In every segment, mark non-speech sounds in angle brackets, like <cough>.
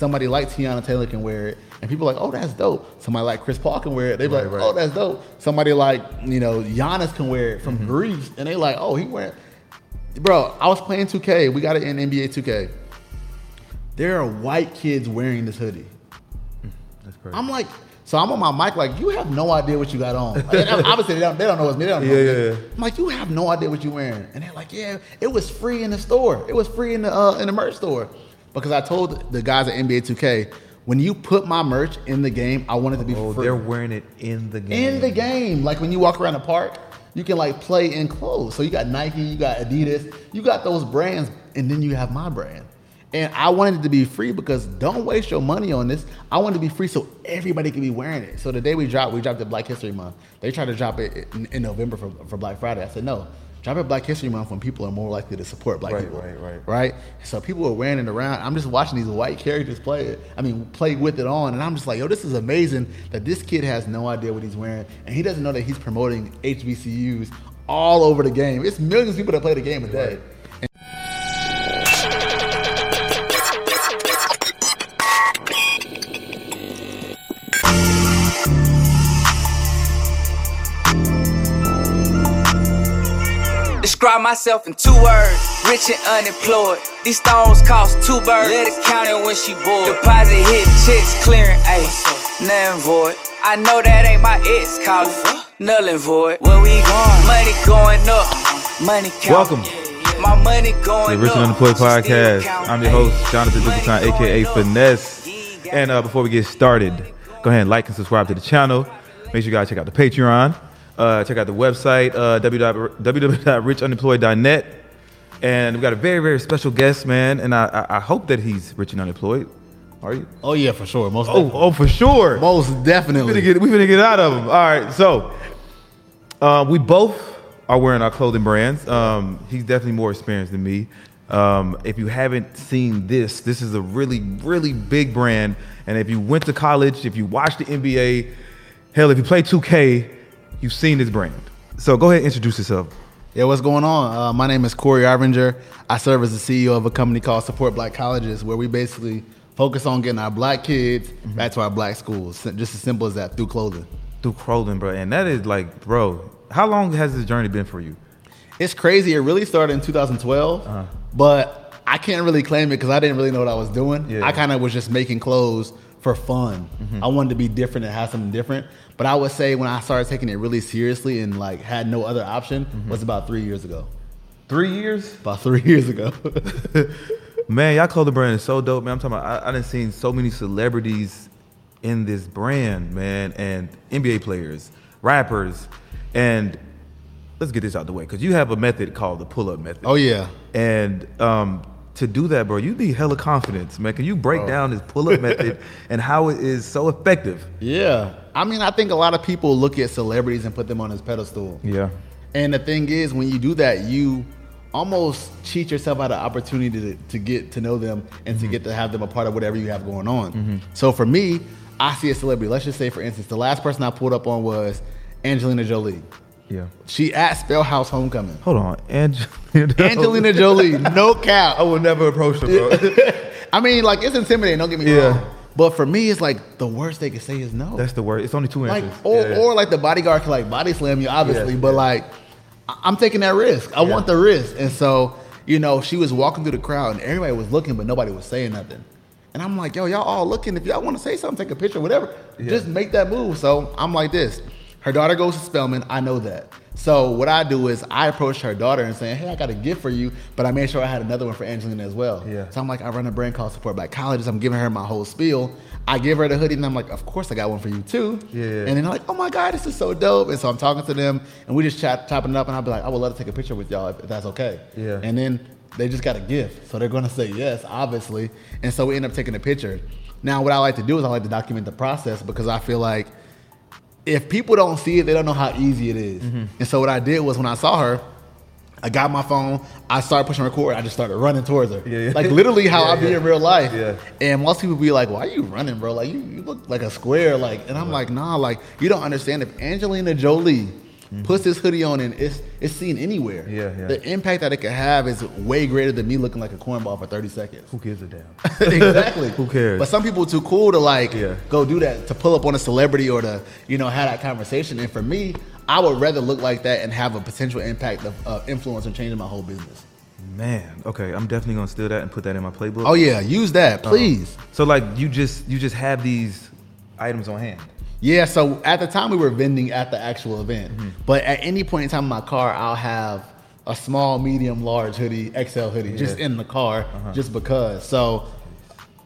Somebody like Teyana Taylor can wear it, and people are like, oh, that's dope. Somebody like Chris Paul can wear it. They be Right, like, right. oh, that's dope. Somebody like you know Giannis can wear it from Mm-hmm. Greece, and they like, oh, he wear. Bro, I was playing 2K. We got it in NBA 2K. There are white kids wearing this hoodie. That's crazy. I'm like, so I'm on my mic, like, you have no idea what you got on. Like, <laughs> obviously, they don't, they don't know it's me. They don't know Yeah, yeah, yeah. I'm like, you have no idea what you're wearing. And they're like, yeah, it was free in the store. It was free in the uh, in the merch store. Because I told the guys at NBA 2K, when you put my merch in the game, I want it to be oh, free. they're wearing it in the game. in the game. Like when you walk around the park, you can like play in clothes. So you got Nike, you got Adidas, you got those brands, and then you have my brand. And I wanted it to be free because don't waste your money on this. I want it to be free so everybody can be wearing it. So the day we dropped, we dropped it Black History Month. They tried to drop it in, in November for, for Black Friday. I said no. Drop it Black History Month when people are more likely to support black people. Right, people. right, right. Right? So people are wearing it around. I'm just watching these white characters play it. I mean, play with it on. And I'm just like, yo, this is amazing that this kid has no idea what he's wearing. And he doesn't know that he's promoting HBCUs all over the game. It's millions of people that play the game a day. Describe myself in two words, rich and unemployed. These stones cost two birds. Let it count it when she bored. Deposit hit, checks clearing, ayy, nothing void. I know that ain't my ex calling, null and void. Where we going? Money going up, money counting. Welcome. My money The Rich and. Unemployed Podcast. I'm your host, Jonathan Money aka. Finesse. And uh, before we get started, go ahead and like and subscribe to the channel. Make sure you guys check out the Patreon. Uh, check out the website, uh, www.richunemployed.net. And we got a very, very special guest, man. And I, I, I hope that he's rich and unemployed. Are you? Oh, yeah, for sure. Most, Oh, oh, for sure. most definitely. we're gonna get out of them. All right, so uh, we both are wearing our clothing brands. Um, he's definitely more experienced than me. Um, if you haven't seen this, this is a really, really big brand. And if you went to college, if you watched the NBA, hell, if you play 2K, you've seen this brand. So go ahead and introduce yourself. Yeah, what's going on? Uh, my name is Corey Arvinger. I serve as the CEO of a company called Support Black Colleges, where we basically focus on getting our black kids back to our black schools. Just as simple as that through clothing. Through clothing, bro. And that is like, bro, how long has this journey been for you? It's crazy. It really started in 2012, but I can't really claim it because I didn't really know what I was doing. Yeah. I kind of was just making clothes for fun. I wanted to be different and have something different. But I would say when I started taking it really seriously and like had no other option was about three years ago. Three years? About three <laughs> years ago. <laughs> Man, y'all clothing brand is so dope, man. I'm talking about I, I done seen so many celebrities in this brand, man, and NBA players, rappers, and let's get this out the way because you have a method called the pull-up method. oh yeah. And um, to do that, bro, you need hella confidence, man. Can you break down this pull-up <laughs> method and how it is so effective? Yeah. I mean, I think a lot of people look at celebrities and put them on this pedestal. Yeah. And the thing is, when you do that, you almost cheat yourself out of opportunity to, to get to know them and to mm-hmm. get to have them a part of whatever you have going on. Mm-hmm. So for me, I see a celebrity. Let's just say, for instance, the last person I pulled up on was Angelina Jolie. Yeah. She at Spellhouse Homecoming. Hold on, Angelina. <laughs> Angelina Jolie, no cap. I would never approach her, bro. <laughs> I mean, like it's intimidating. Don't get me Yeah. wrong. But for me, it's like the worst they can say is no. That's the worst. It's only two like answers. or, Yeah. or like the bodyguard can like body slam you obviously Yeah, but yeah. like I- i'm taking that risk i want the risk and so you know she was walking through the crowd and everybody was looking but nobody was saying nothing and i'm like yo y'all all looking if y'all want to say something take a picture whatever just make that move so i'm like this her daughter goes to spelman i know that so what i do is i approached her daughter and saying hey i got a gift for you but i made sure i had another one for angelina as well Yeah. so i'm like i run a brand called support black colleges i'm giving her my whole spiel i give her the hoodie and i'm like of course i got one for you too Yeah. and then they're like, oh my God, this is so dope. And so I'm talking to them and we just chat, chopping it up and I'll be like, I would love to take a picture with y'all if, if that's okay. Yeah. And then they just got a gift. So they're going to say yes, obviously. And so we end up taking a picture. Now, what I like to do is I like to document the process because I feel like if people don't see it, they don't know how easy it is. Mm-hmm. And so what I did was when I saw her, I got my phone, I started pushing record, I just started running towards her. Yeah, yeah. Like literally how Yeah, I be in real life. And most people be like, "Why are you running, bro? Like you, you look like a square." Like, and I'm like, "Nah, like you don't understand. If Angelina Jolie puts this hoodie on and it's it's seen anywhere. Yeah, yeah. The impact that it could have is way greater than me looking like a cornball for 30 seconds. Who gives a damn? <laughs> exactly. Who cares? But some people too cool to like Yeah. go do that to pull up on a celebrity or to you know have that conversation. And for me, I would rather look like that and have a potential impact of uh, influence and changing my whole business. Man, okay, I'm definitely gonna steal that and put that in my playbook. Oh yeah, use that, please. So like you just you just have these items on hand. Yeah, so at the time we were vending at the actual event, Mm-hmm. but at any point in time in my car, I'll have a small, medium, large hoodie, XL hoodie, just Yeah. Uh-huh. in the car, just because. So,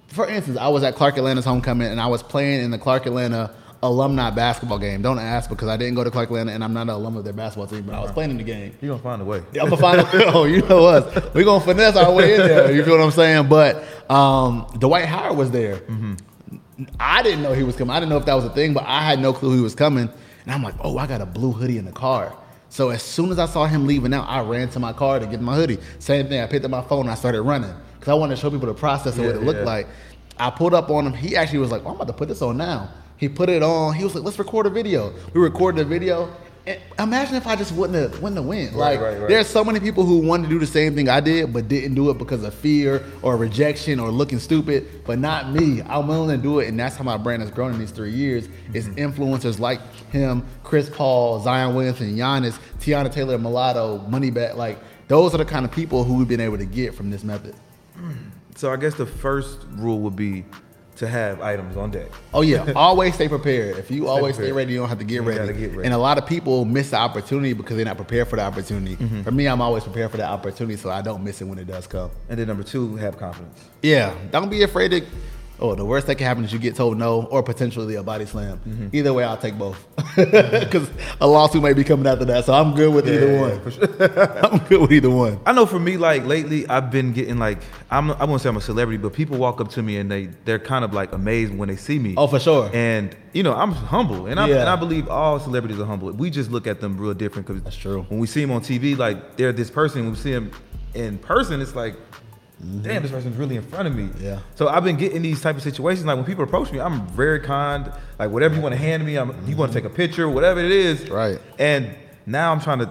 for instance, I was at Clark Atlanta's homecoming and I was playing in the Clark Atlanta alumni basketball game. Don't ask because I didn't go to Clark Atlanta and I'm not an alum of their basketball team, but I was playing in the game. You're gonna find a way. I'm gonna find out. <laughs> Oh, you know us. We're gonna finesse our way in there. You feel what I'm saying? But um, Dwight Howard was there. I didn't know he was coming. I didn't know if that was a thing, but I had no clue he was coming. And I'm like, oh, I got a blue hoodie in the car. So as soon as I saw him leaving out, I ran to my car to get my hoodie. Same thing. I picked up my phone and I started running because I wanted to show people the process of what it looked yeah. like. I pulled up on him. He actually was like, well, I'm about to put this on now. He put it on. He was like, let's record a video. We recorded a video. Imagine if I just wouldn't have wouldn't have win. Like right, right. there's so many people who wanted to do the same thing I did, but didn't do it because of fear or rejection or looking stupid. But not me. I'm willing to do it, and that's how my brand has grown in these three years. Is mm-hmm. influencers like him, Chris Paul, Zion Williamson, Giannis, Teyana Taylor, Mulatto, Moneybagg. Like those are the kind of people who we've been able to get from this method. So I guess the first rule would be to have items on deck. Oh yeah, <laughs> always stay prepared. If you always stay ready, you don't have to get ready. get ready. And a lot of people miss the opportunity because they're not prepared for the opportunity. Mm-hmm. For me, I'm always prepared for the opportunity, so I don't miss it when it does come. And then number two, have confidence. Yeah, don't be afraid to. Oh, the worst that can happen is you get told no, or potentially a body slam. Mm-hmm. Either way, I'll take both <laughs> because a lawsuit may be coming after that. So I'm good with either Yeah, one. yeah, sure. <laughs> I'm good with either one. I know for me, like lately, I've been getting like I'm I won't say I'm a celebrity, but people walk up to me and they they're kind of like amazed when they see me. Oh, for sure. And you know, I'm humble, and I Yeah. and I believe all celebrities are humble. We just look at them real different because That's true. When we see them on TV, like they're this person. When we see them in person, it's like, damn, this person's really in front of me. Mm-hmm. Yeah. So I've been getting these type of situations. Like when people approach me, I'm very kind. Like whatever you want to hand me, I'm, you want to take a picture, whatever it is. Mm-hmm. Right. And now I'm trying to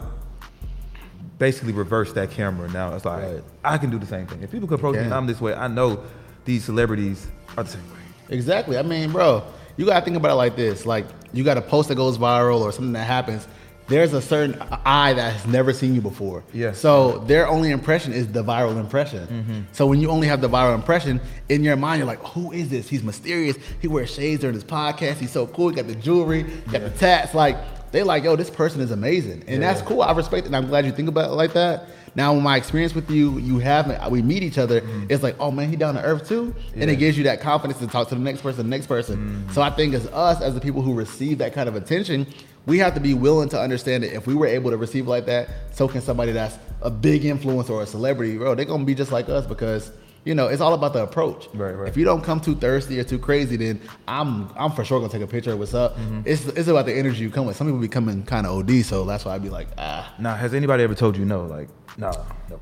basically reverse that camera. Now it's like Right. I can do the same thing. If people can approach me, and I'm this way. I know these celebrities are the same way. Exactly. I mean, bro, you gotta think about it like this: like you got a post that goes viral or something that happens. There's a certain eye that has never seen you before. Yeah. So their only impression is the viral impression. Mm-hmm. So when you only have the viral impression in your mind, you're like, "Who is this? He's mysterious. He wears shades during his podcast. He's so cool. He got the jewelry, got the tats. Like they like, yo, this person is amazing, and that's cool. I respect it. and I'm glad you think about it like that. Now, my experience with you, you haven't. We meet each other. It's like, oh man, he down to earth too, and it gives you that confidence to talk to the next person, the next person. So I think as us, as the people who receive that kind of attention, we have to be willing to understand that if we were able to receive like that, so can somebody that's a big influence or a celebrity, bro. They're gonna be just like us because you know it's all about the approach. Right, right. If you don't come too thirsty or too crazy, then I'm I'm for sure gonna take a picture of what's up. It's it's about the energy you come with. Some people be coming kind of OD, so that's why I'd be like, ah. Now, has anybody ever told you no? Like, no, no.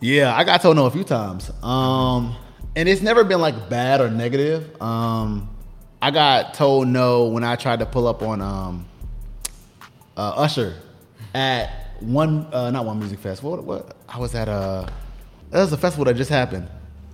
Yeah, I got told no a few times. Um, and it's never been like bad or negative. Um, I got told no when I tried to pull up on um, uh, Usher at one, uh, not one music fest. What, what? I was at a, that was a festival that just happened.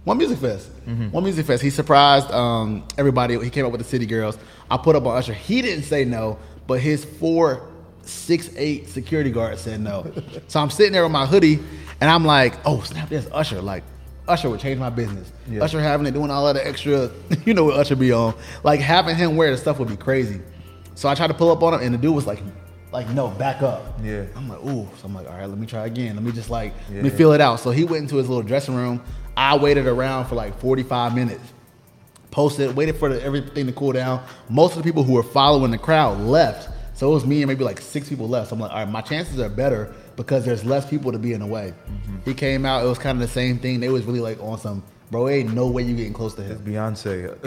One music fest. One music fest. He surprised um, everybody. He came up with the City Girls. I put up on Usher. He didn't say no, but his four six eight security guard said no. <laughs> so I'm sitting there with my hoodie, and I'm like, oh snap, there's Usher. Like Usher would change my business. Yeah. Usher having it, doing all of the extra, <laughs> you know what Usher be on. Like having him wear the stuff would be crazy. So I tried to pull up on him, and the dude was like, like no, back up. Yeah. I'm like, ooh. So I'm like, all right, let me try again. Let me just like, let me feel it out. So he went into his little dressing room. I waited around for like 45 minutes posted, waited for the, everything to cool down. Most of the people who were following the crowd left. So it was me and maybe like six people left. So I'm like, all right, my chances are better because there's less people to be in the way. Mm-hmm. He came out, it was kind of the same thing. They was really like on some, bro, ain't no way you getting close to It's him. Beyonce.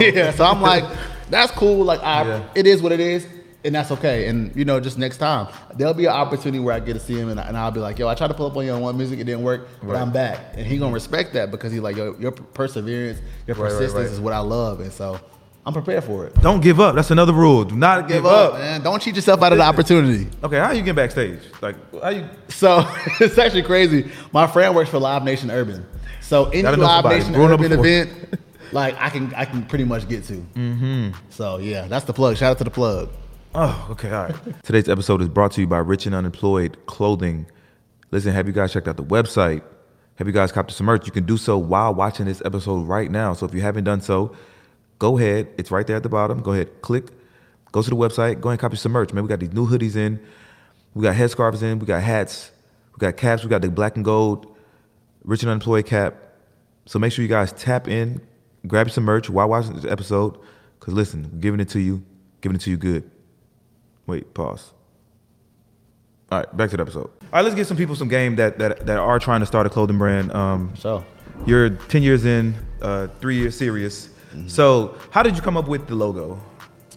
Yeah, <laughs> yeah. So I'm like, that's cool. Like, I, Yeah. it is what it is, and that's okay. And you know, just next time there'll be an opportunity where I get to see him, and, and I'll be like, yo, I tried to pull up on you on one music, it didn't work, but Right. I'm back, and he gonna respect that because he's like, yo, your perseverance, your Right, right, persistence right. is what I love, and so I'm prepared for it. Don't give up. That's another rule. Do not give, Give up, man. Don't cheat yourself out of the opportunity. Okay, how you get backstage? Like, how you? So <laughs> it's actually crazy. My friend works for Live Nation Urban. So any Live. Nation Urban event, like I can I can pretty much get to. Mm-hmm. So yeah, that's the plug. Shout out to the plug. Oh, okay, all right. <laughs> Today's episode is brought to you by Rich and Unemployed Clothing. Listen, have you guys checked out the website? Have you guys copped some merch? You can do so while watching this episode right now. So if you haven't done so, go ahead. It's right there at the bottom. Go ahead, click, go to the website, go ahead and copy some merch. Man, we got these new hoodies in, we got headscarves in, we got hats, we got caps, we got the black and gold Rich and Unemployed cap. So make sure you guys tap in, grab some merch while watching this episode. Cause listen, we're giving it to you, giving it to you good. Wait, pause. All right, back to the episode. All right, let's get some people some game that that, that are trying to start a clothing brand. Um, So you're 10 years in, uh, three years serious. So how did you come up with the logo?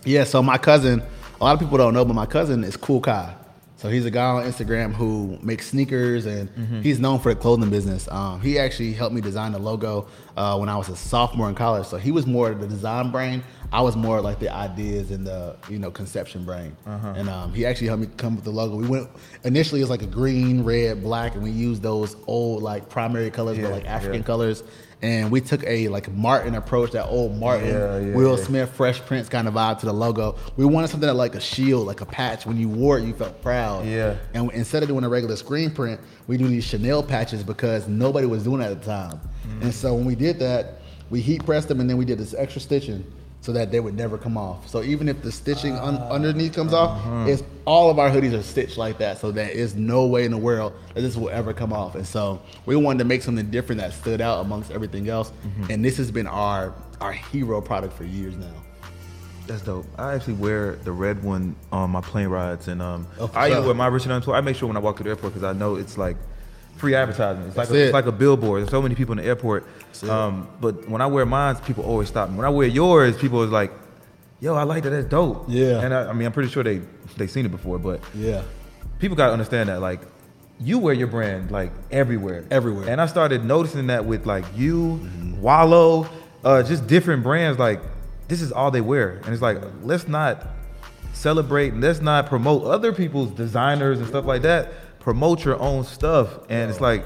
yeah, so my cousin, a lot of people don't know, but my cousin is Cool Kai. So he's a guy on Instagram who makes sneakers and he's known for the clothing business. Um, he actually helped me design the logo uh, when I was a sophomore in college. So he was more the design brain. I was more like the ideas and the you know conception brain. And um, he actually helped me come with the logo. We went initially it was like a green, red, black, and we used those old like primary colors, Yeah, but like African yeah. colors. And we took a like Martin approach, that old Martin Yeah, Will. Smith Fresh Prince kind of vibe to the logo. We wanted something that like a shield, like a patch. When you wore it, you felt proud. Yeah. And instead of doing a regular screen print, we do these chenille patches because nobody was doing it at the time. Mm-hmm. And so when we did that, we heat pressed them and then we did this extra stitching so that they would never come off. So even if the stitching un- Ah, underneath comes uh-huh. off, it's all of our hoodies are stitched like that. So there is no way in the world that this will ever come off. And so we wanted to make something different that stood out amongst everything else. Mm-hmm. And this has been our our hero product for years now. That's dope. I actually wear the red one on my plane rides, and um, Oh, I even wear my Rich and Unemployed. I make sure when I walk through the airport because I know it's like free advertising. It's like a, it's like a billboard. There's so many people in the airport. Um, but when I wear mine, people always stop me. When I wear yours, people is like, "Yo, I like that. That's dope." Yeah. And I, I mean, I'm pretty sure they they seen it before, but Yeah. people gotta understand that like you wear your brand like everywhere Everywhere. and i started noticing that with like you wallow uh, just different brands like this is all they wear and it's like let's not celebrate let's not promote other people's designers and stuff like that promote your own stuff and it's like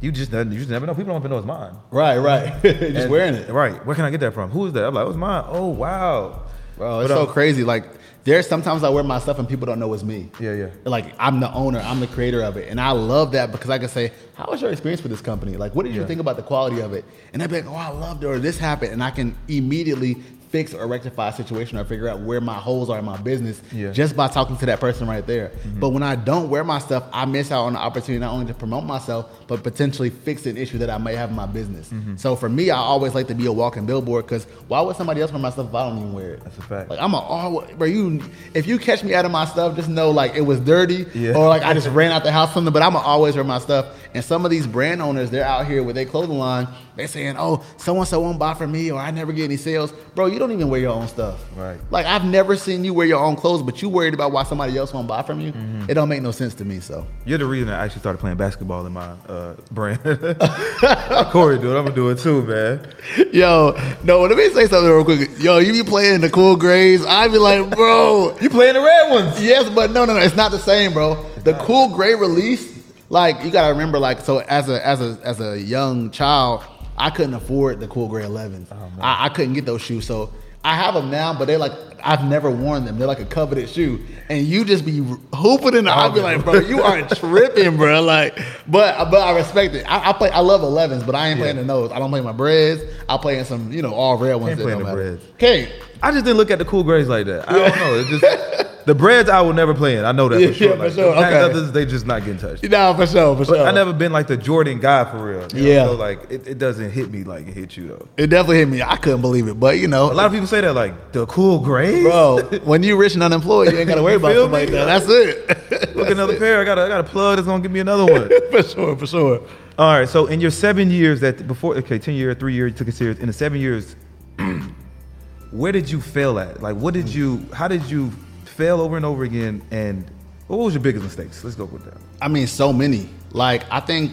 you just you just never know people don't even know it's mine Right, right. <laughs> Just And- wearing it. right where can i get that from who is that i'm like oh it's mine oh wow Bro, it's But, so um, crazy. Like there's sometimes I wear my stuff and people don't know it's me. Yeah, yeah. Like I'm the owner, I'm the creator of it. And I love that because I can say, How was your experience with this company? Like what did you Yeah. think about the quality of it? And I'd be like, Oh, I loved it, or this happened. And I can immediately fix or rectify a situation or figure out where my holes are in my business Yeah. Mm-hmm. just by talking to that person right there. But when I don't wear my stuff, I miss out on the opportunity not only to promote myself, but potentially fix an issue that I may have in my business. Mm-hmm. So for me, I always like to be a walking billboard because why would somebody else wear my stuff if I don't even wear it? That's a fact. Like I'm a oh, bro. You, if you catch me out of my stuff, just know like it was dirty, Yeah. or like I just <laughs> ran out the house something. But I'm to always wear my stuff. And some of these brand owners, they're out here with their clothing line. they're saying, "Oh, so and so won't buy from me, or I never get any sales." Bro, you don't even wear your own stuff. Right. Like I've never seen you wear your own clothes, but you worried about why somebody else won't buy from you. Mm-hmm. It don't make no sense to me. So You're the reason I actually started playing basketball in my uh, brand. <laughs> Corey, dude, I'm gonna do it too, man. Yo, no, let me say something real quick. Yo, you be playing the cool grays. I be like, bro, You playing the red ones? yes, but no, no, no, it's not the same, bro. The cool gray release, like you gotta remember, like so as a as a as a young child, I couldn't afford the cool gray 11s. I, I couldn't get those shoes, so I have them now, but they're like I've never worn them. They're like a coveted shoe, and you just be hooping in the. I'll be oh, like, bro, you are <laughs> tripping, bro. Like, but but I respect it. I, I play. I love 11s, but I ain't playing the nose. I don't play my breads. I play in some, you know, all red ones. Can't play the breads. Okay. I just didn't look at the cool grays like that. I don't know. It just <laughs> the breads I will never play in. I know that Yeah, for sure. yeah, for like, sure. the Okay. others, they just not getting touched. No, for sure, for sure. I never been like the Jordan guy for real. you know? Yeah. So like it, it doesn't hit me like it hit you though. It definitely hit me. I couldn't believe it, but you know, A lot of people say that like the cool bro, when you rich and unemployed, you ain't gotta worry about something like that. That's it. Look another pair. I got a, I got a plug that's gonna give me another one. <laughs> for sure, for sure. All right. So in your seven years that before, okay, ten year, three year, you took it serious. In the seven years, <clears throat> where did you fail at? Like, what did you? How did you fail over and over again? And what was your biggest mistakes? Let's go with that. I mean, so many. Like, I think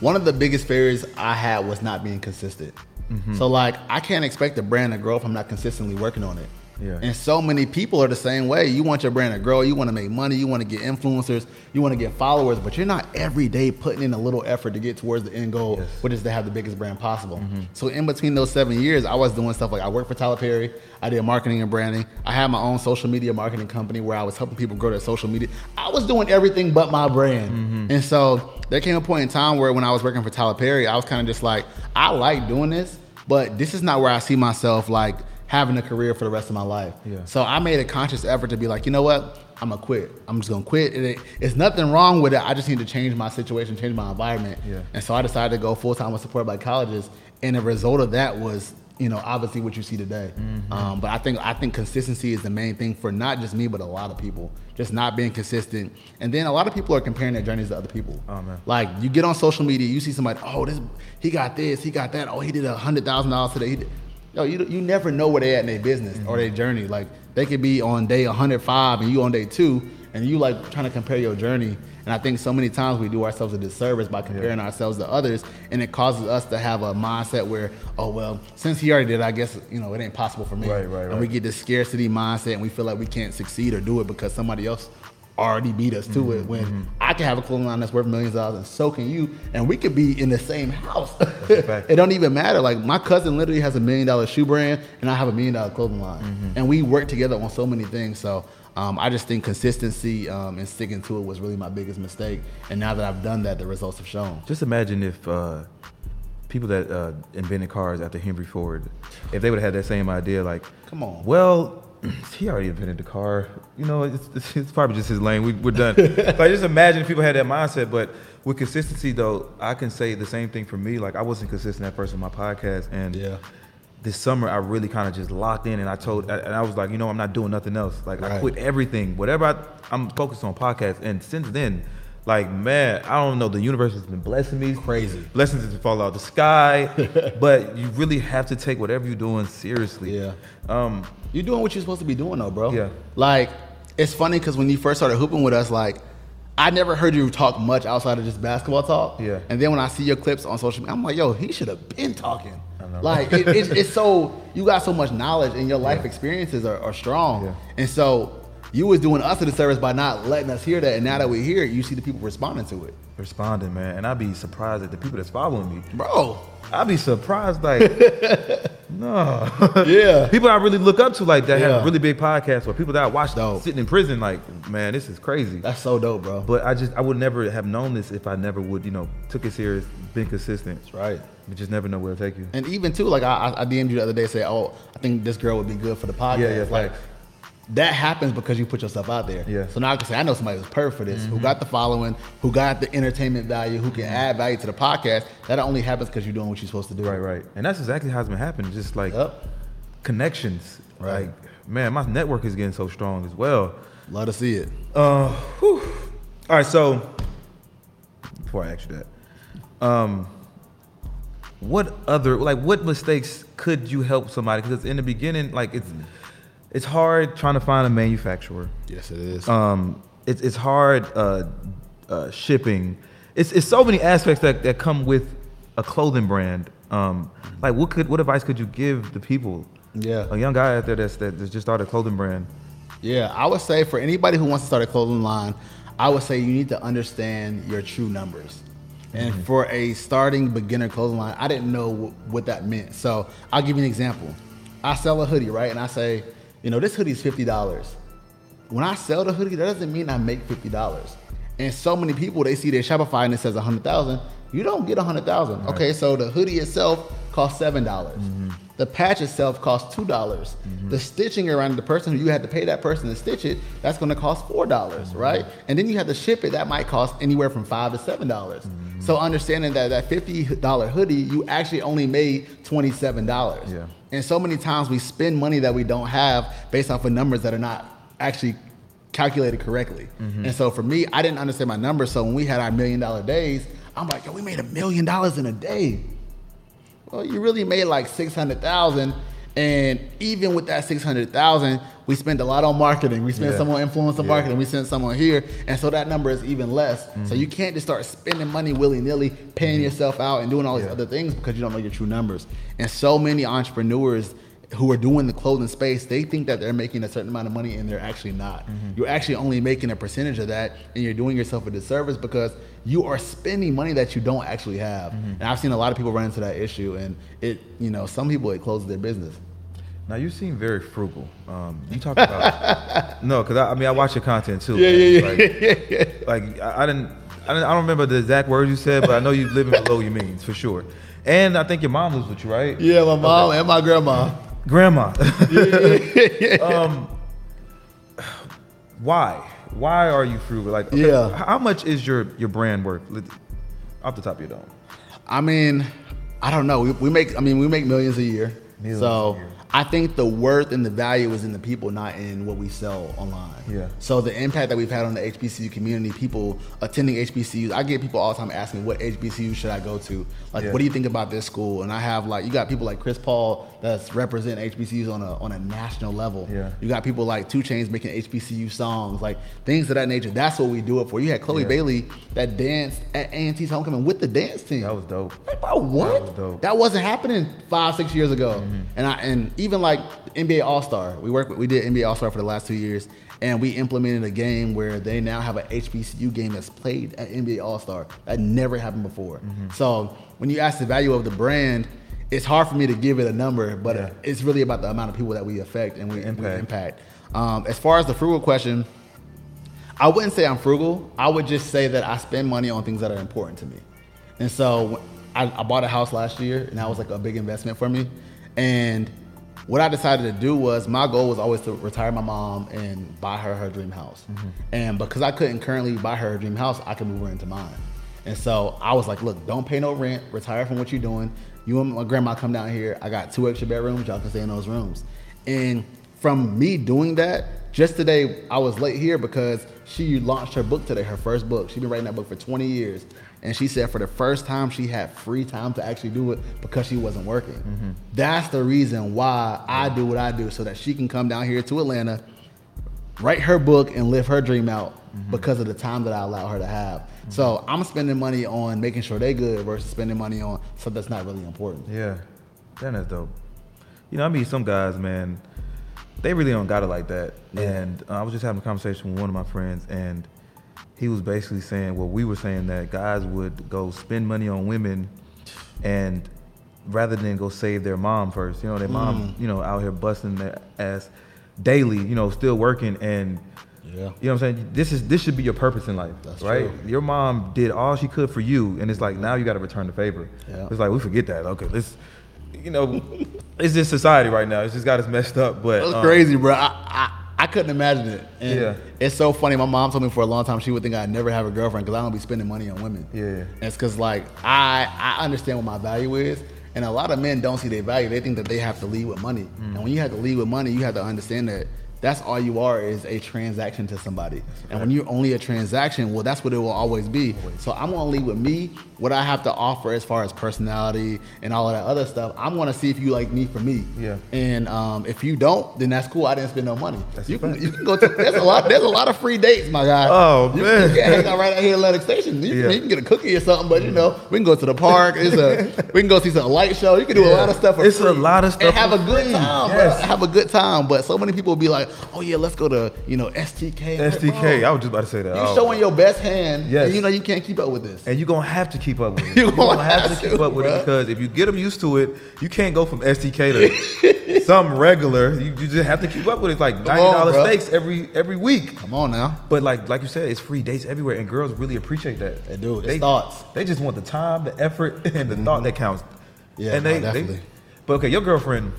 one of the biggest failures I had was not being consistent. Mm-hmm. So like I can't expect the brand to grow if I'm not consistently working on it. Yeah. And so many people are the same way. You want your brand to grow, you want to make money, you want to get influencers, you want to get followers, but you're not every day putting in a little effort to get towards the end goal, Yes. which is to have the biggest brand possible. Mm-hmm. So in between those seven years, I was doing stuff like I worked for Tyler Perry, I did marketing and branding. I had my own social media marketing company where I was helping people grow their social media. I was doing everything but my brand. Mm-hmm. And so there came a point in time where when I was working for Tyler Perry, I was kind of just like, I like doing this, but this is not where I see myself like having a career for the rest of my life. Yeah. So I made a conscious effort to be like, you know what? I'm gonna quit. I'm just gonna quit. It, it- it's nothing wrong with it. I just need to change my situation, change my environment. Yeah. And so I decided to go full time with support Black Colleges, and the result of that was, you know, obviously what you see today. Mm-hmm. Um, but I think I think consistency is the main thing for not just me, but a lot of people. Just not being consistent, and then a lot of people are comparing their journeys to other people. Oh, man. Like you get on social media, you see somebody, oh, this he got this, he got that, oh, he did a hundred thousand dollars today. Yo, you you never know where they at in their business or their journey. Like they could be on day 105 and you on day two, and you like trying to compare your journey. And I think so many times we do ourselves a disservice by comparing ourselves to others, and it causes us to have a mindset where, oh well, since he already did, I guess you know it ain't possible for me. Right, right, right. And we get this scarcity mindset, and we feel like we can't succeed or do it because somebody else already beat us to it. When I can have a clothing line that's worth millions of dollars, and so can you, and we could be in the same house. <laughs> it don't even matter. Like my cousin literally has a million dollar shoe brand, and I have a million dollar clothing line, and we work together on so many things. So. Um, I just think consistency um, and sticking to it was really my biggest mistake. And now that I've done that, the results have shown. Just imagine if uh, people that uh, invented cars after Henry Ford, if they would have had that same idea, like, Come on. well, <clears throat> he already invented the car. You know, it's, it's, it's probably just his lane. We, we're done. <laughs> like, just imagine if people had that mindset. But with consistency, though, I can say the same thing for me. Like, I wasn't consistent at first with my podcast, and Yeah. this summer I really kind of just locked in, and I told, and I was like, you know, I'm not doing nothing else. Like, I quit everything, whatever. I, I'm focused on podcasts, and since then. Like man, I don't know. The universe has been blessing me. Crazy. blessings that fall out the sky, <laughs> but you really have to take whatever you're doing seriously. Yeah. Um, You're doing what you're supposed to be doing, though, bro. Yeah. Like, it's funny because when you first started hooping with us, like, I never heard you talk much outside of just basketball talk. Yeah. And then when I see your clips on social media, I'm like, yo, he should have been talking. I know. Like, it, it's, it's so, you got so much knowledge and your life experiences are, are strong. Yeah. And so you was doing us a disservice by not letting us hear that. And now that we hear it, you see the people responding to it. responding, man, and I'd be surprised at the people that's following me. Bro. I'd be surprised, like, <laughs> no, Yeah. people I really look up to, like that Yeah. have really big podcasts, or people that I watch Dope. sitting in prison, like, man, this is crazy. That's so dope, bro. But I just, I would never have known this if I never would, you know, took it serious, been consistent. That's right. You just never know where it'll take you. And even too, like I, I DM'd you the other day, say, "Oh, I think this girl would be good for the podcast." Yeah, yeah, like facts. That happens because you put yourself out there. Yeah. Mm-hmm. So now I can say, I know somebody who's perfect for this, who got the following, who got the entertainment value, who can add value to the podcast. That only happens because you're doing what you're supposed to do. Right, right. And that's exactly how it's been happening. Just like Yep. connections. Right. Like, man, my network is getting so strong as well. Love to see it. Uh, whew. All right, so before I ask you that, um, what other like what mistakes could you help somebody? Because in the beginning, like it's it's hard trying to find a manufacturer. Yes, it is. Um, it's it's hard uh, uh, shipping. It's it's so many aspects that, that come with a clothing brand. Um, like what could what advice could you give the people? Yeah. a young guy out there that's that just started a clothing brand. Yeah, I would say for anybody who wants to start a clothing line, I would say you need to understand your true numbers. And for a starting beginner clothing line, I didn't know wh- what that meant. So I'll give you an example. I sell a hoodie, right? And I say, you know, this hoodie is fifty dollars. When I sell the hoodie, that doesn't mean I make fifty dollars. And so many people they see their Shopify and it says a hundred thousand. You don't get a hundred thousand. Okay, so the hoodie itself costs seven dollars. Mm-hmm. The patch itself costs two dollars. Mm-hmm. The stitching around the person who you had to pay that person to stitch it, that's going to cost four dollars, mm-hmm. right? And then you have to ship it. That might cost anywhere from five to seven dollars. So understanding that that fifty dollar hoodie, you actually only made twenty seven dollars. Yeah. And so many times we spend money that we don't have based off of numbers that are not actually calculated correctly. Mm-hmm. And so for me, I didn't understand my numbers. So when we had our million dollar days, I'm like, yo, we made a million dollars in a day. Well, you really made like six hundred thousand, And even with that six hundred thousand, we spent a lot on marketing. We spent Yeah. some on influencer Yeah. marketing. We spent some on here, and so that number is even less. So Mm-hmm. you can't just start spending money willy nilly, paying yourself out and doing all these Yeah. other things because you don't know your true numbers. And so many entrepreneurs who are doing the clothing space, they think that they're making a certain amount of money and they're actually not. Mm-hmm. You're actually only making a percentage of that and you're doing yourself a disservice because you are spending money that you don't actually have. Mm-hmm. And I've seen a lot of people run into that issue and it, you know, some people it closes their business. Now you seem very frugal. Um, you talk about <laughs> no, because I, I mean I watch your content too. Yeah, man. yeah, Like, yeah. <laughs> like I, I didn't, I didn't, I don't remember the exact words you said, but I know you living below your means for sure. And I think your mom lives with you, right? yeah, my mom and my grandma. Grandma. <laughs> um, why? Why are you frugal? Like, okay, Yeah. How much is your your brand worth? Off the top of your dome. I mean, I don't know. We, we make, I mean, we make millions a year. Millions so a year. I think the worth and the value is in the people, not in what we sell online. Yeah. So the impact that we've had on the HBCU community, people attending HBCUs, I get people all the time asking me, what HBCU should I go to? Like, Yeah. what do you think about this school? And I have like, you got people like Chris Paul that's represent HBCUs on a on a national level. Yeah. You got people like 2 Chainz making HBCU songs, like things of that nature. That's what we do it for. You had Chloe Yeah. Bailey that danced at A&T's homecoming with the dance team. That was dope. Like, bro, what? That was dope. Mm-hmm. That wasn't happening five, six years ago. And I and even like NBA All Star, we worked. with- We did NBA All Star for the last two years, and we implemented a game where they now have an HBCU game that's played at NBA All Star. That never happened before. Mm-hmm. So when you ask the value of the brand, it's hard for me to give it a number, but Yeah. it's really about the amount of people that we affect and we we Impact. impact. Um, as far as the frugal question, I wouldn't say I'm frugal. I would just say that I spend money on things that are important to me. And so I, I bought a house last year, and that was like a big investment for me. And what I decided to do was my goal was always to retire my mom and buy her her dream house. Mm-hmm. And because I couldn't currently buy her her dream house, I could move her into mine. And so I was like, look, don't pay no rent, retire from what you're doing. You and my grandma come down here. I got two extra bedrooms. Y'all can stay in those rooms. And from me doing that, just today I was late here because she launched her book today, her first book. She's been writing that book for 20 years. And she said for the first time she had free time to actually do it because she wasn't working. That's the reason why I do what I do so that she can come down here to Atlanta, write her book and live her dream out because of the time that I allow her to have. So I'm spending money on making sure they good versus spending money on something that's not really important. Yeah, that's dope. You know, I meet some guys, man. They really don't got it like that. And uh, I was just having a conversation with one of my friends, and he was basically saying, well, we were saying that guys would go spend money on women, and rather than go save their mom first, you know, their mom, you know, out here busting their ass daily, you know, still working, and Yeah. you know what I'm saying? This is this should be your purpose in life, That's right? true. Your mom did all she could for you, and it's like now you got to return the favor. Yeah. It's like we forget that. Okay, let's, you know, it's just society right now. It's just got us messed up. But That's um, crazy, bro. I, I I couldn't imagine it. And Yeah. It's so funny. My mom told me for a long time she would think I'd never have a girlfriend because I don't be spending money on women. Yeah. And it's because like I I understand what my value is, and a lot of men don't see their value. They think that they have to lead with money, Mm. and when you have to lead with money, you have to understand that. That's all you are is a transaction to somebody. And when you're only a transaction, well, that's what it will always be. So I'm gonna leave with me, what I have to offer as far as personality and all of that other stuff. I'm gonna see if you like me for me. Yeah. And um, if you don't, then that's cool. I didn't spend no money. That's you can you can go to there's a lot there's a lot of free dates, my guy. Oh, you, man. you can hang out right out here at Atlantic Station. You, Yeah. you can get a cookie or something, but you know we can go to the park. It's a <laughs> we can go see some light show. You can do a lot of stuff. It's a lot of stuff and have a good time. Yes. bro. Have a good time. But so many people will be like, oh yeah, let's go to you know STK. Like, bro, I was just about to say that. You Oh. showing your best hand, Yes. and you know you can't keep up with this. and you're gonna have to keep up with it. <laughs> You You're gonna have have to keep up with bruh. it because if you get them used to it, you can't go from STK to <laughs> some regular. You, you just have to keep up with it. It's like ninety dollar steaks every every week. Come on now. But like like you said, it's free dates everywhere, and girls really appreciate that. They do. It's thoughts. They just want the time, the effort, <laughs> and the thought that mm-hmm. counts. Yeah, and no, they, they definitely. But okay, your girlfriend,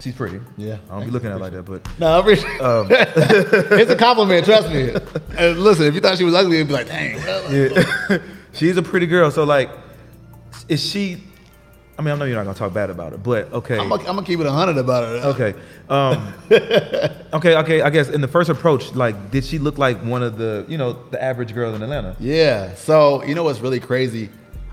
she's pretty. Yeah. I don't be looking at her like that, but No, I appreciate Um, <laughs> it's a compliment. Trust me. <laughs> And listen, if you thought she was ugly, it'd be like, dang. yeah, <laughs> she's a pretty girl. So like, is she? I mean, I know you're not gonna talk bad about her, but okay. I'm gonna keep it hundred about it. Okay. Um, okay. Okay. I guess in the first approach, like, did she look like one of the, you know, the average girl in Atlanta? Yeah. So you know what's really crazy?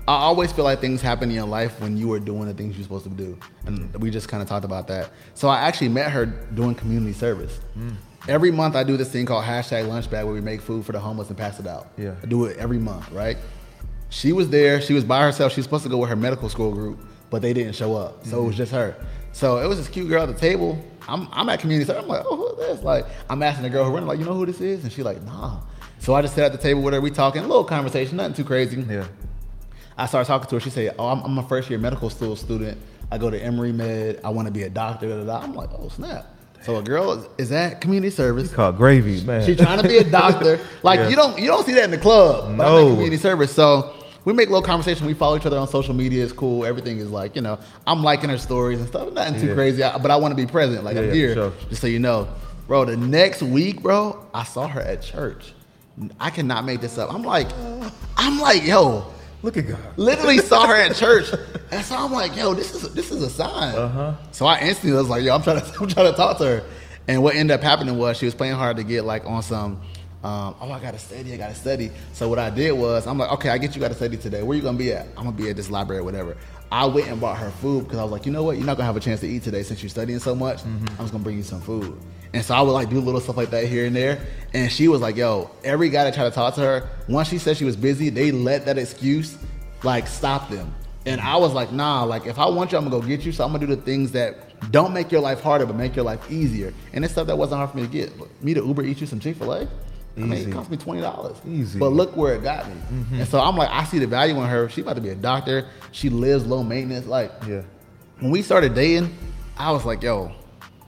I always feel like things happen in your life when you are doing the things you're supposed to do, and we just kind of talked about that. So I actually met her doing community service. Mm. Every month I do this thing called hashtag lunch bag where we make food for the homeless and pass it out. Yeah. I do it every month, right? She was there. She was by herself. She was supposed to go with her medical school group, but they didn't show up. So it was just her. So it was this cute girl at the table. I'm, I'm at community service. I'm like, oh, who is this? Like, I'm asking the girl who running, like, you know who this is? And she's like, nah. So I just sat at the table with her. We talking, a little conversation, nothing too crazy. Yeah. I started talking to her. She said, "Oh, I'm, I'm a first year medical school student. I go to Emory Med. I want to be a doctor." Da, da, da. I'm like, "Oh snap!" So a girl is, is at community service. Called gravy, man. She's trying to be a doctor. <laughs> Like Yeah. you don't you don't see that in the club. But I'm No. at community service. So we make little conversation. We follow each other on social media. It's cool. Everything is like you know. I'm liking her stories and stuff. Nothing too Yeah. crazy. But I want to be present. Like Yeah, I'm here. sure. Just so you know, bro. The next week, bro, I saw her at church. I cannot make this up. I'm like, I'm like, yo. Look at God. Literally saw her at church, <laughs> and so I'm like, "Yo, this is this is a sign." Uh-huh. So I instantly was like, "Yo, I'm trying to <laughs> I'm trying to talk to her." And what ended up happening was she was playing hard to get like on some. Um, oh, I gotta study. I gotta study. So what I did was I'm like, okay, I get you gotta study today. Where you gonna be at? I'm gonna be at this library, or whatever. I went and bought her food because I was like, you know what? You're not gonna have a chance to eat today since you're studying so much. Mm-hmm. I'm just gonna bring you some food. And so I would like do little stuff like that here and there. And she was like, yo, every guy that tried to talk to her, once she said she was busy, they let that excuse like stop them. And I was like, nah, like if I want you, I'm gonna go get you. So I'm gonna do the things that don't make your life harder, but make your life easier. And it's stuff that wasn't hard for me to get. Me to Uber eat you some Chick Fil A. I mean, it cost me twenty dollars. Easy. But look where it got me. Mm-hmm. And so I'm like, I see the value in her. She about to be a doctor. She lives low maintenance. Like, Yeah. when we started dating, I was like, yo,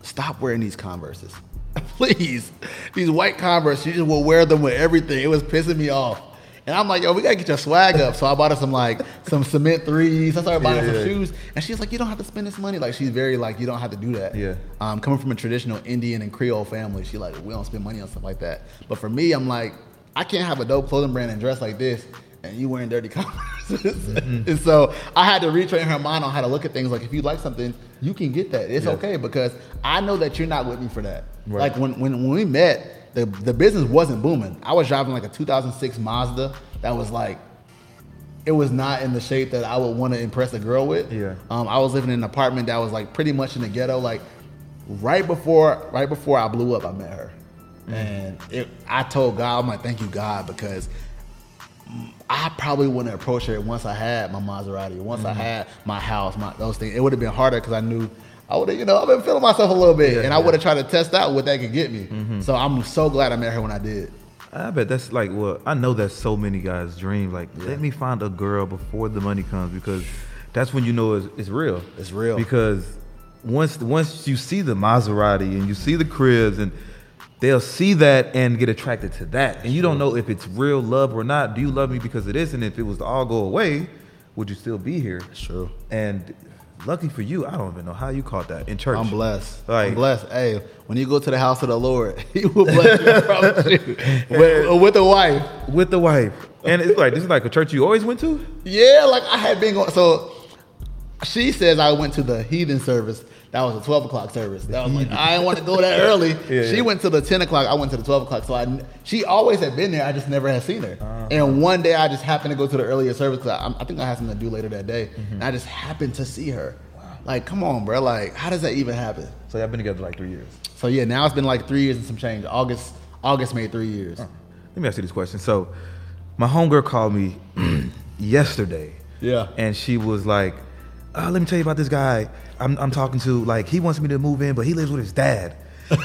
stop wearing these Converses. <laughs> Please. These white Converse, you just will wear them with everything. It was pissing me off. And I'm like, yo, we gotta get your swag up. So I bought her some like some cement threes. I started buying her Yeah, some shoes. And she's like, you don't have to spend this money. Like she's very like, you don't have to do that. Yeah. Um, coming from a traditional Indian and Creole family, she like, we don't spend money on stuff like that. But for me, I'm like, I can't have a dope clothing brand and dress like this. And you wearing dirty <laughs> Converses, Mm-hmm. and so I had to retrain her mind on how to look at things. Like if you like something, you can get that. It's Yeah. okay because I know that you're not with me for that. Right. Like when, when when we met, the the business wasn't booming. I was driving like a 2006 Mazda that was like it was not in the shape that I would want to impress a girl with. Yeah. Um, I was living in an apartment that was like pretty much in the ghetto. Like right before right before I blew up, I met her, and it, I told God, I'm like, thank you God because I probably wouldn't approach her once I had my Maserati, once I had my house, my those things. It would have been harder because I knew I would have, you know, I've been feeling myself a little bit, Yeah, and I would have tried to test out what that could get me. Mm-hmm. So I'm so glad I met her when I did. I bet that's like well, I know that's so many guys' dream. Like, let me find a girl before the money comes because that's when you know it's, it's real. It's real. Because once once you see the Maserati and you see the cribs and they'll see that and get attracted to that, and you don't know if it's real love or not. Do you love me because it is? And if it was to all go away, would you still be here? true. And lucky for you, I don't even know how you caught that in church. I'm blessed. Like- I'm blessed. Hey, when you go to the house of the Lord, <laughs> He will bless you, I promise you. <laughs> with, with a wife. with the wife, and it's like this is like a church you always went to. Yeah, like I had been going. So she says I went to the heathen service. That was a 12 o'clock service. That was like, I didn't want to go that <laughs> early. Yeah, she yeah. went to the 10 o'clock. I went to the 12 o'clock. So I, she always had been there. I just never had seen her. Uh-huh. And one day I just happened to go to the earlier service because I, I think I had something to do later that day. Mm-hmm. And I just happened to see her. Like, come on, bro. Like, how does that even happen? So y'all been together like three years. So yeah, now it's been like three years and some change. August, August made three years. Let me ask you this question. So, my homegirl called me <clears throat> yesterday. Yeah. And she was like, uh, "Let me tell you about this guy I'm, I'm talking to. Like, he wants me to move in, but he lives with his dad."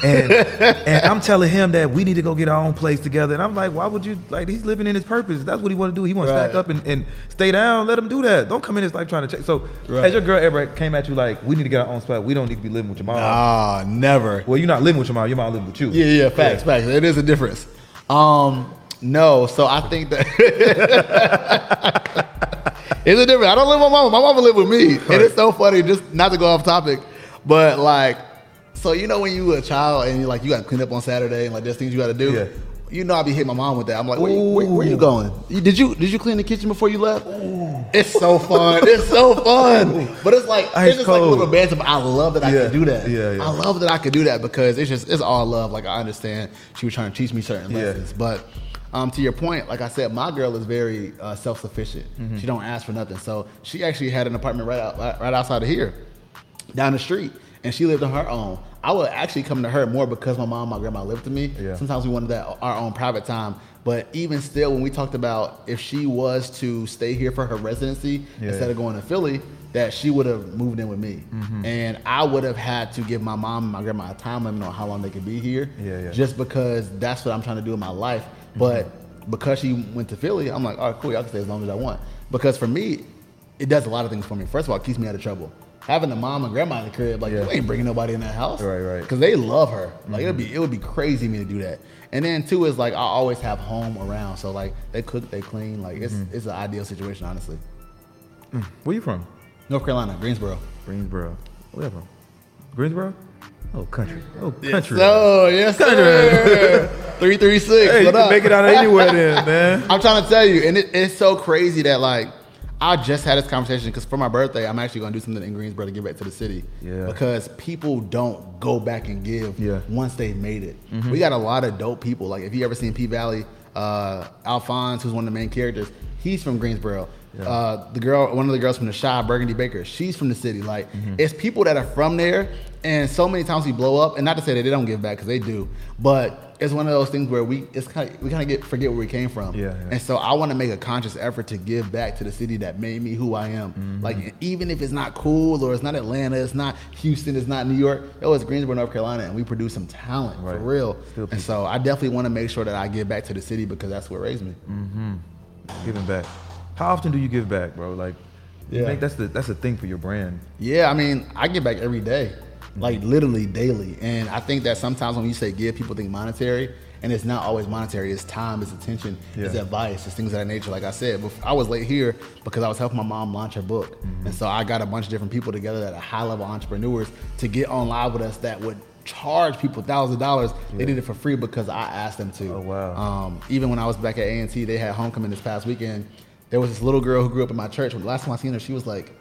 And <laughs> and I'm telling him that we need to go get our own place together. And I'm like, "Why would you like? He's living in his purpose. That's what he want to do. He want to Right. stack up and, and stay down. Let him do that. Don't come in his life trying to check." So, Right. has your girl ever came at you like, "We need to get our own spot. We don't need to be living with your mom." Ah, never. Well, you're not living with your mom. Your mom living with you. Yeah, yeah, facts, facts. It is a difference. Um, no, so I think that <laughs> it's a different. I don't live with my mama. My mama live with me, and it's so funny. Just not to go off topic, but like, so you know when you were a child and you like you got to clean up on Saturday and like there's things you got to do. Yeah. You know I be hitting my mom with that. I'm like, where, you, where, where you going? Did you did you clean the kitchen before you left? Ooh. It's so fun. It's so fun. But it's like Ice it's just like a little banter. But I love that I Yeah. can do that. Yeah, yeah. I love that I could do that because it's just it's all love. Like I understand she was trying to teach me certain lessons, but um, to your point, like I said, my girl is very uh, self sufficient. Mm-hmm. She don't ask for nothing. So she actually had an apartment right out, right outside of here, down the street, and she lived on her own. I would actually come to her more because my mom, my grandma lived with me. Yeah. Sometimes we wanted that our own private time. But even still, when we talked about if she was to stay here for her residency Yeah. instead of going to Philly, that she would have moved in with me, Mm-hmm. and I would have had to give my mom and my grandma a time limit on how long they could be here. Yeah, yeah. Just because that's what I'm trying to do in my life. But because she went to Philly, I'm like, all right, cool, I can stay as long as I want. Because for me, it does a lot of things for me. First of all, it keeps me out of trouble. Having a mom and grandma in the crib, like Yeah. you ain't bringing nobody in that house, Right, right. Because they love her. Like it'd be, mm-hmm. it would be crazy me to do that. And then two is like I always have home around, so like they cook, they clean. Like it's mm-hmm. it's an ideal situation, honestly. Mm. Where you from? North Carolina, Greensboro. Greensboro. Where you from? Greensboro? Oh, country. Oh, country. Oh, yes, sir. <laughs> Three three six. hey, you what can up? make it out anywhere then, <laughs> man. I'm trying to tell you, and it, it's so crazy that like I just had this conversation because for my birthday, I'm actually going to do something in Greensboro to give back to the city. Yeah. Because people don't go back and give Yeah. Mm-hmm. once they've made it. We got a lot of dope people. Like if you ever seen P Valley, uh, Alphonse, who's one of the main characters, he's from Greensboro. Uh, the girl, one of the girls from the Chi, Birgundi Baker, she's from the city. Like Mm-hmm. it's people that are from there, and so many times we blow up. And not to say that they don't give back because they do, but it's one of those things where we it's kind of we kind of get forget where we came from. Yeah, yeah. And so I want to make a conscious effort to give back to the city that made me who I am. Mm-hmm. Like even if it's not cool or it's not Atlanta, it's not Houston, it's not New York, it was Greensboro, North Carolina, and we produce some talent Right. for real. Still and so I definitely want to make sure that I give back to the city because that's what raised me. Mm-hmm. Giving back. How often do you give back, bro? Like, you Yeah. think that's the that's the thing for your brand. Yeah, I mean, I give back every day, like literally daily. And I think that sometimes when you say give, people think monetary, and it's not always monetary. It's time, it's attention, it's advice, it's things of that nature. Like I said, I was late here because I was helping my mom launch her book, and so I got a bunch of different people together that are high level entrepreneurs to get on live with us that would charge people thousands of dollars. They did it for free because I asked them to. Oh, wow. Um, even when I was back at A and T, they had homecoming this past weekend. There was this little girl who grew up in my church. When the last time I seen her, she was like,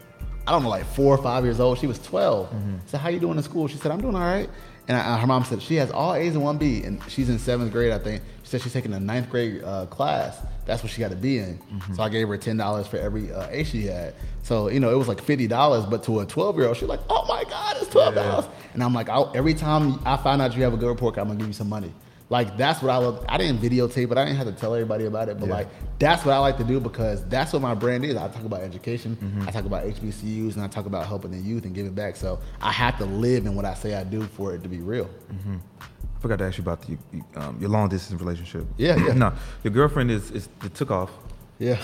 I don't know, like four or five years old. She was 12. Mm-hmm. I said, "How you doing in school?" She said, "I'm doing all right." And I, her mom said she has all A's and one B, and she's in seventh grade, I think. She said she's taking a ninth grade uh, class. That's what she got to be in. Mm-hmm. So I gave her ten dollars for every uh, A she had. So you know, it was like fifty dollars, but to a twelve year old, she's like, "Oh my God, it's twelve dollars!" And I'm like, I'll, every time I find out you have a good report, card, I'm gonna give you some money. Like that's what I love. I didn't videotape it. I didn't have to tell everybody about it. But Yeah. like that's what I like to do because that's what my brand is. I talk about education. Mm-hmm. I talk about HBCUs, and I talk about helping the youth and giving back. So I have to live in what I say I do for it to be real. I forgot to ask you about the, um, your long distance relationship. Yeah, yeah. <clears throat> no, your girlfriend is is it took off. Yeah,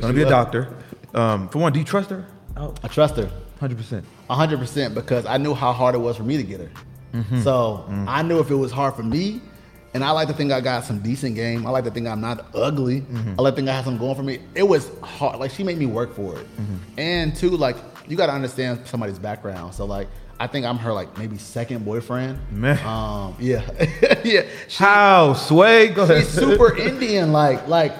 Gonna be a <laughs> doctor. Um, for one, do you trust her? Oh, I trust her. hundred percent. hundred percent because I knew how hard it was for me to get her. Mm-hmm. So Mm. I knew if it was hard for me, and I like to think I got some decent game. I like to think I'm not ugly. Mm-hmm. I like to think I have something going for me. It was hard. Like she made me work for it. Mm-hmm. And two, like you got to understand somebody's background. So like I think I'm her like maybe second boyfriend. Man. Um, yeah, <laughs> yeah. She- How sway? Go ahead. she's super Indian, like like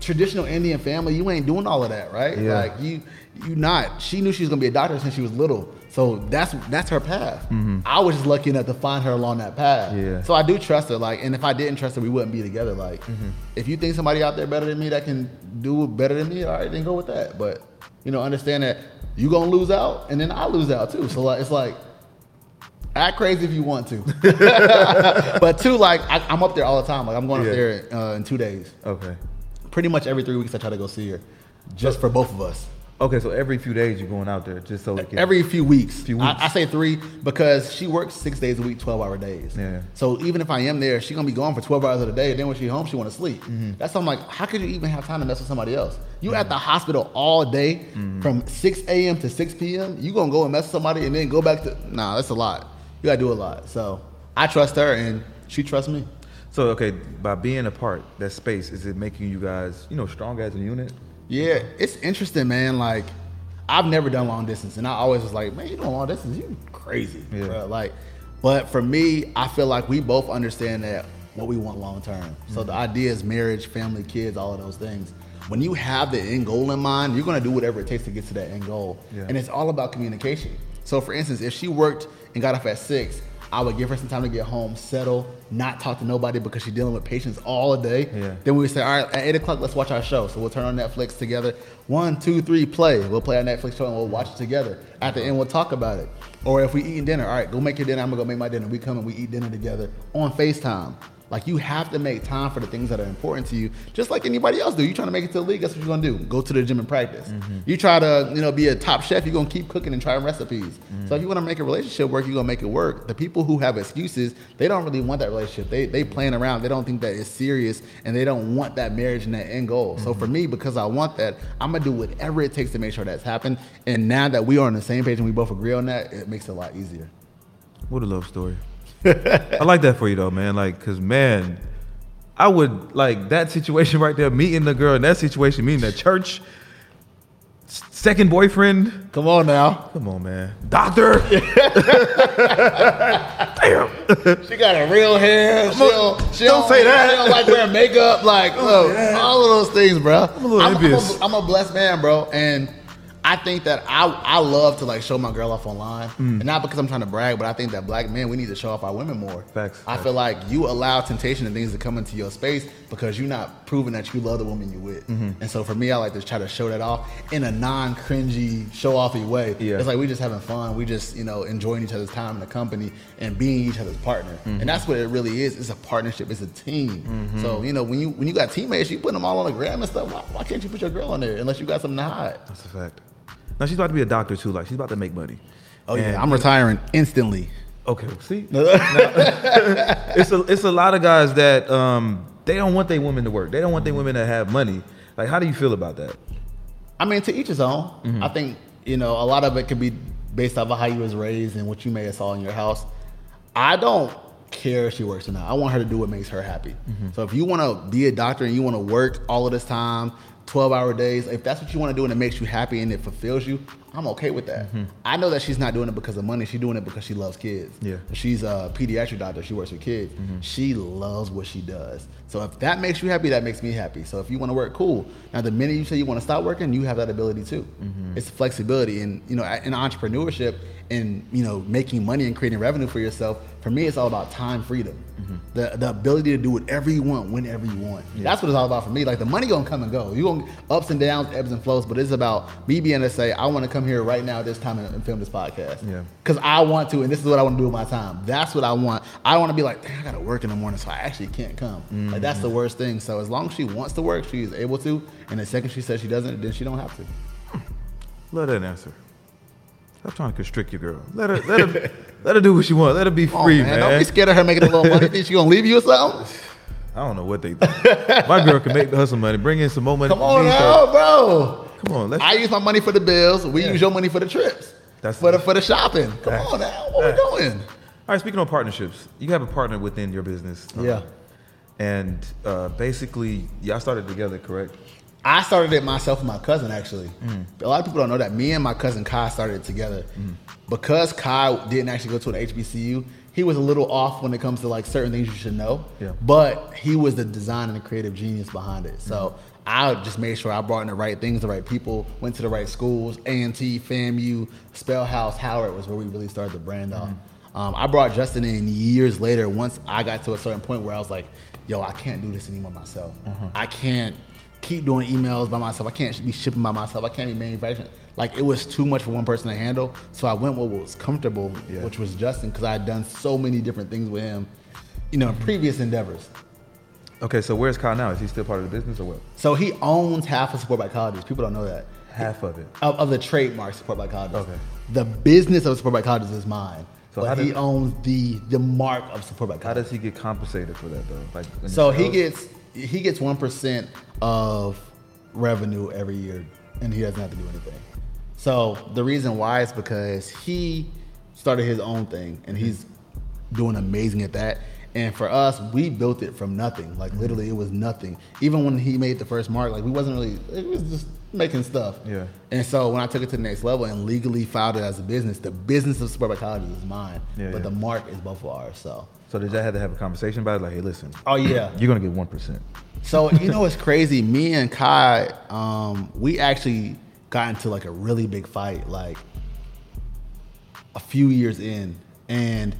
traditional Indian family. You ain't doing all of that, right? Yeah. Like you, you not. She knew she was gonna be a doctor since she was little, so that's that's her path. I was just lucky enough to find her along that path. Mm-hmm. Yeah. So I do trust her. Like, and if I didn't trust her, we wouldn't be together. Like, Mm-hmm. if you think somebody out there better than me that can do better than me, all right, then go with that. But you know, understand that you gonna lose out, and then I lose out too. So like, it's like. Act crazy if you want to, <laughs> but two, like I, I'm up there all the time. Like I'm going Yeah. up there uh, in two days. Okay. Pretty much every three weeks, I try to go see her, just for both of us. Okay, so every few days you're going out there just so it can Every few weeks. Few I, weeks. I say three because she works six days a week, twelve hour days. Yeah. So even if I am there, she's gonna be gone for twelve hours of the day. Then when she's home, she want to sleep. Mm-hmm. That's I'm like, how could you even have time to mess with somebody else? You at the hospital all day Mm-hmm. from six a.m. to six p.m. You gonna go and mess with somebody and then go back to? Nah, that's a lot. You gotta do a lot. So I trust her and she trusts me. So okay, by being apart, that space is it making you guys, you know, strong as a unit? Yeah, it's interesting, man. Like, I've never done long distance, and I always was like, man, you doing long distance? You crazy, Yeah. bruh. Like, but for me, I feel like we both understand that what we want long term. So Mm-hmm. the idea is marriage, family, kids, all of those things. When you have the end goal in mind, you're gonna do whatever it takes to get to that end goal, Yeah. and it's all about communication. So, for instance, if she worked and got off at six. I would give her some time to get home, settle, not talk to nobody because she's dealing with patients all day. Yeah. Then we would say, all right, at eight o'clock, let's watch our show. So we'll turn on Netflix together. One, two, three, play. We'll play our Netflix show and we'll watch it together. At the end, we'll talk about it. Or if we eating dinner, all right, go make your dinner. I'm gonna go make my dinner. We come and we eat dinner together on FaceTime. Like you have to make time for the things that are important to you, just like anybody else do. You trying to make it to the league, that's what you're gonna do. Go to the gym and practice. Mm-hmm. You try to, you know, be a top chef, you're gonna keep cooking and trying recipes. So if mm-hmm. you want to make a relationship work, you're gonna make it work. The people who have excuses, they don't really want that relationship. They they playing around. They don't think that it's serious, and they don't want that marriage and that end goal. So for mm-hmm. me, because I want that, I'm gonna do whatever it takes to make sure that's happened. And now that we are on the same page and we both agree on that, it makes it a lot easier. What a love story. <laughs> I like that for you though, man. Like, cause man, I would like that situation right there, meeting the girl in that situation, meeting at church, s- second boyfriend. Come on now. Come on, man. Doctor. <laughs> Damn. She got a real hair. She don't, she don't say that. She don't like wearing makeup. Like, oh, look, all of those things, bro. I'm a little I'm, envious. I'm a blessed man, bro. And I think that I I love to like show my girl off online, Mm. and not because I'm trying to brag, but I think that black men we need to show off our women more. Facts, I facts. feel like you allow temptation and things to come into your space because you're not proving that you love the woman you with. Mm-hmm. And so for me, I like to try to show that off in a non-cringy, show-offy way. Yeah. It's like we just having fun. We just you know enjoying each other's time in the company and being each other's partner. Mm-hmm. And that's what it really is. It's a partnership. It's a team. So you know when you when you got teammates, you put them all on the gram and stuff. Why, why can't you put your girl on there unless you got something to hide? That's a fact. Now she's about to be a doctor too. Like she's about to make money. Oh yeah, And- I'm retiring instantly. Okay, see, <laughs> Now, <laughs> it's a it's a lot of guys that um they don't want their women to work. They don't want their women to have money. Like, how do you feel about that? I mean, to each his own. Mm-hmm. I think you know a lot of it could be based off of how you was raised and what you may have saw in your house. I don't care if she works or not. I want her to do what makes her happy. Mm-hmm. So if you want to be a doctor and you want to work all of this time, twelve hour days, if that's what you want to do and it makes you happy and it fulfills you, I'm okay with that. I know that she's not doing it because of money. She's doing it because she loves kids. Mm-hmm. Yeah. She's a pediatric doctor. She works with kids. She loves what she does. So if that makes you happy, that makes me happy. So if you want to work, cool. Now the minute you say you want to stop working, you have that ability too. It's flexibility, and you know, in entrepreneurship and you know, making money and creating revenue for yourself. For me, it's all about time freedom, mm-hmm. the the ability to do whatever you want, whenever you want. That's what it's all about for me. Like the money gonna come and go. You gonna ups and downs, ebbs and flows, but it's about me being able to say, I want to come here right now, this time, and, and film this podcast Yeah. because I want to, and this is what I want to do with my time. That's what I want. I want to be like, I gotta work in the morning, so I actually can't come. Like that's the mm-hmm. worst thing. So as long as she wants to work, she's able to. And the second she says she doesn't, then she don't have to. Hmm. Let her answer. Stop trying to constrict your girl. Let her let her <laughs> let her do what she wants. Let her be Oh, free, man, man. Don't be scared of her making a little money. Think she gonna leave you or something? I don't know what they think. My girl can make her some money, bring in some more money. Come on now, bro. Come on, let's I use my money for the bills. We Yeah. use your money for the trips. That's- for the for the shopping. Come on now, what we doing? All right, speaking of partnerships, you have a partner within your business. Yeah. And uh, basically, y'all started together, correct? I started it myself and my cousin actually. Mm. A lot of people don't know that me and my cousin Kai started it together. Because Kai didn't actually go to an HBCU, he was a little off when it comes to like certain things you should know. Yeah. But he was the design and the creative genius behind it. So I just made sure I brought in the right things, the right people, went to the right schools, A&T, FAMU, Spellhouse, Howard was where we really started the brand off. Um, I brought Justin in years later once I got to a certain point where I was like, yo, I can't do this anymore myself. I can't keep doing emails by myself. I can't be shipping by myself. I can't be manufacturing. Like it was too much for one person to handle. So I went with what was comfortable, Yeah. which was Justin, because I had done so many different things with him, you know, in previous endeavors. Okay, so where's Kyle now? Is he still part of the business or what? So he owns half of Support Black Colleges. People don't know that. Half of it. Of, of the trademark Support Black Colleges. Okay. The business of Support Black Colleges is mine. So how but he owns the the mark of Support Black How does he get compensated for that though? Like So he gets he gets one percent of revenue every year, and he doesn't have to do anything. So the reason why is because he started his own thing, and he's doing amazing at that. And for us, we built it from nothing. Like mm-hmm. literally, it was nothing. Even when he made the first mark, like we wasn't really. It was just making stuff. Yeah. And so when I took it to the next level and legally filed it as a business, the business of by is mine, Yeah, but yeah. the mark is both of ours. So. So did y'all have to have a conversation about it? Like, hey, listen, Oh yeah. <clears throat> you're gonna get one percent. So you know what's crazy? Me and Kai, um, we actually got into like a really big fight, like a few years in, and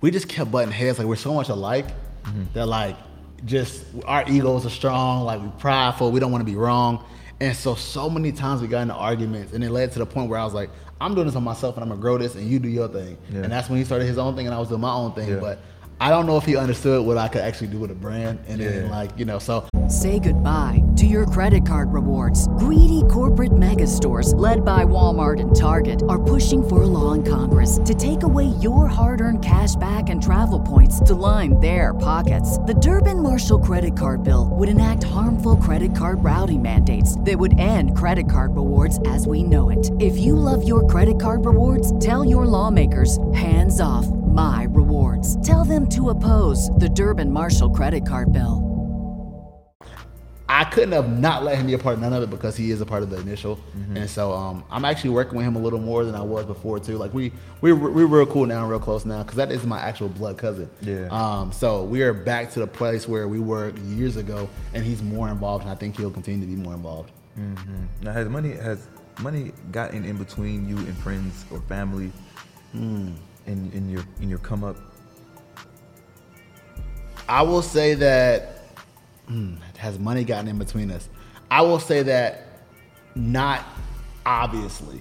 we we just kept butting heads. Like we're so much alike Mm-hmm. that like just our egos are strong. Like we're prideful. We don't want to be wrong. And so so many times we got into arguments, and it led to the point where I was like, I'm doing this on myself, and I'm gonna grow this, and you do your thing. Yeah. And that's when he started his own thing, and I was doing my own thing. Yeah. But I don't know if he understood what I could actually do with a brand, and then like you know, so Say goodbye to your credit card rewards. Greedy corporate mega stores, led by Walmart and Target, are pushing for a law in Congress to take away your hard earned cash back and travel points to line their pockets. The Durbin Marshall credit card bill would enact harmful credit card routing mandates that would end credit card rewards as we know it. If you love your credit card rewards, tell your lawmakers hands off my rewards. Tell them to oppose the Durbin Marshall credit card bill. I couldn't have not let him be a part of none of it because he is a part of the initial, and so um, I'm actually working with him a little more than I was before too. Like we we we're real cool now, real close now, because that is my actual blood cousin. Yeah. Um. So we are back to the place where we were years ago, and he's more involved, and I think he'll continue to be more involved. Now, has money has money gotten in between you and friends or family Hmm. In in your in your come up? I will say that hmm, has money gotten in between us? I will say that not obviously.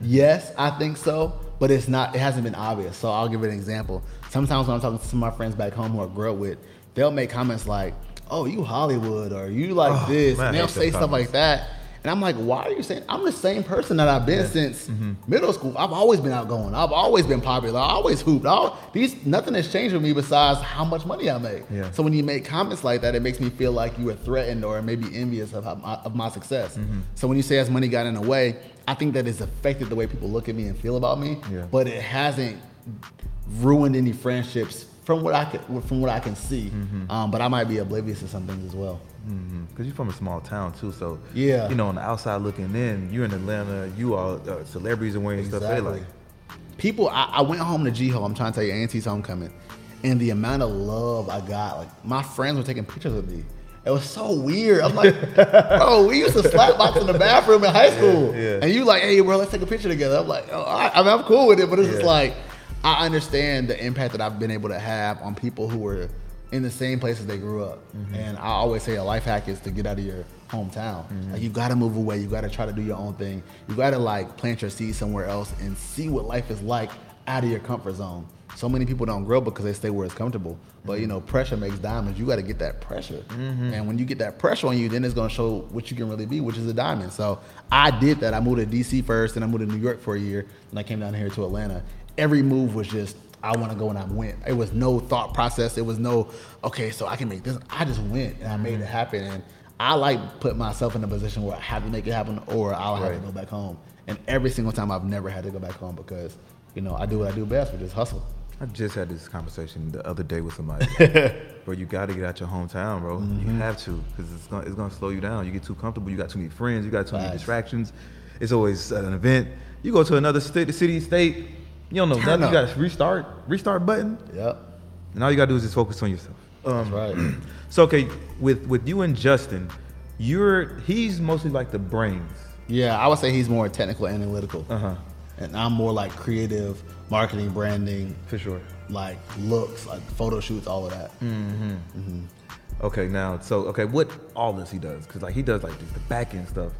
Yes, I think so, but it's not. It hasn't been obvious. So I'll give it an example. Sometimes when I'm talking to some of my friends back home who I grew up with, they'll make comments like, "Oh, you Hollywood," or "You like Oh, this," man, and they'll say stuff like that. And I'm like, why are you saying? I'm the same person that I've been since mm-hmm. middle school. I've always been outgoing. I've always been popular. I always hooped. All, these nothing has changed with me besides how much money I make. Yeah. So when you make comments like that, it makes me feel like you are threatened or maybe envious of, my, of my success. Mm-hmm. So when you say has money got in the way, I think that has affected the way people look at me and feel about me. Yeah. But it hasn't ruined any friendships from what I can from what I can see. Mm-hmm. Um, but I might be oblivious to some things as well. Because you're from a small town too, so Yeah. you know, on the outside looking in, you're in Atlanta. You all uh, celebrities are wearing stuff. They like, people. I, I went home to G Ho. I'm trying to tell you, A&T's homecoming, and the amount of love I got. Like my friends were taking pictures of me. It was so weird. I'm like, <laughs> bro, we used to slap box in the bathroom in high school, yeah. and you like, hey, bro, let's take a picture together. I'm like, oh, right. I mean, I'm cool with it, but it's just like, I understand the impact that I've been able to have on people who were in the same places they grew up. Mm-hmm. And I always say a life hack is to get out of your hometown. Mm-hmm. Like you got to move away. You got to try to do your own thing. You got to like plant your seed somewhere else and see what life is like out of your comfort zone. So many people don't grow because they stay where it's comfortable. But you know, pressure makes diamonds. You got to get that pressure. And when you get that pressure on you, then it's going to show what you can really be, which is a diamond. So I did that. I moved to DC first, and I moved to New York for a year, and I came down here to Atlanta. Every move was just I want to go and I went. It was no thought process. It was no okay, so I can make this. I just went and I made it happen. And I like put myself in a position where I have to make it happen, or I'll have Right. to go back home. And every single time I've never had to go back home because you know I do what I do best, which is hustle. I just had this conversation the other day with somebody. <laughs> bro, you got to get out your hometown, bro. Mm-hmm. You have to, because it's gonna it's gonna slow you down. You get too comfortable. You got too many friends. You got too many distractions. It's always an event. You go to another state, city, state. You don't know Turn nothing. You got to restart, restart button, Yep, and all you got to do is just focus on yourself. that's right. <clears throat> So okay, with with you and Justin, you're he's mostly like the brains. Yeah, I would say he's more technical, analytical, Uh huh. and I'm more like creative, marketing, branding, For sure. like looks, like photo shoots, all of that. Mm hmm. Okay, now so okay, what all this he does? Because like he does like the back end stuff.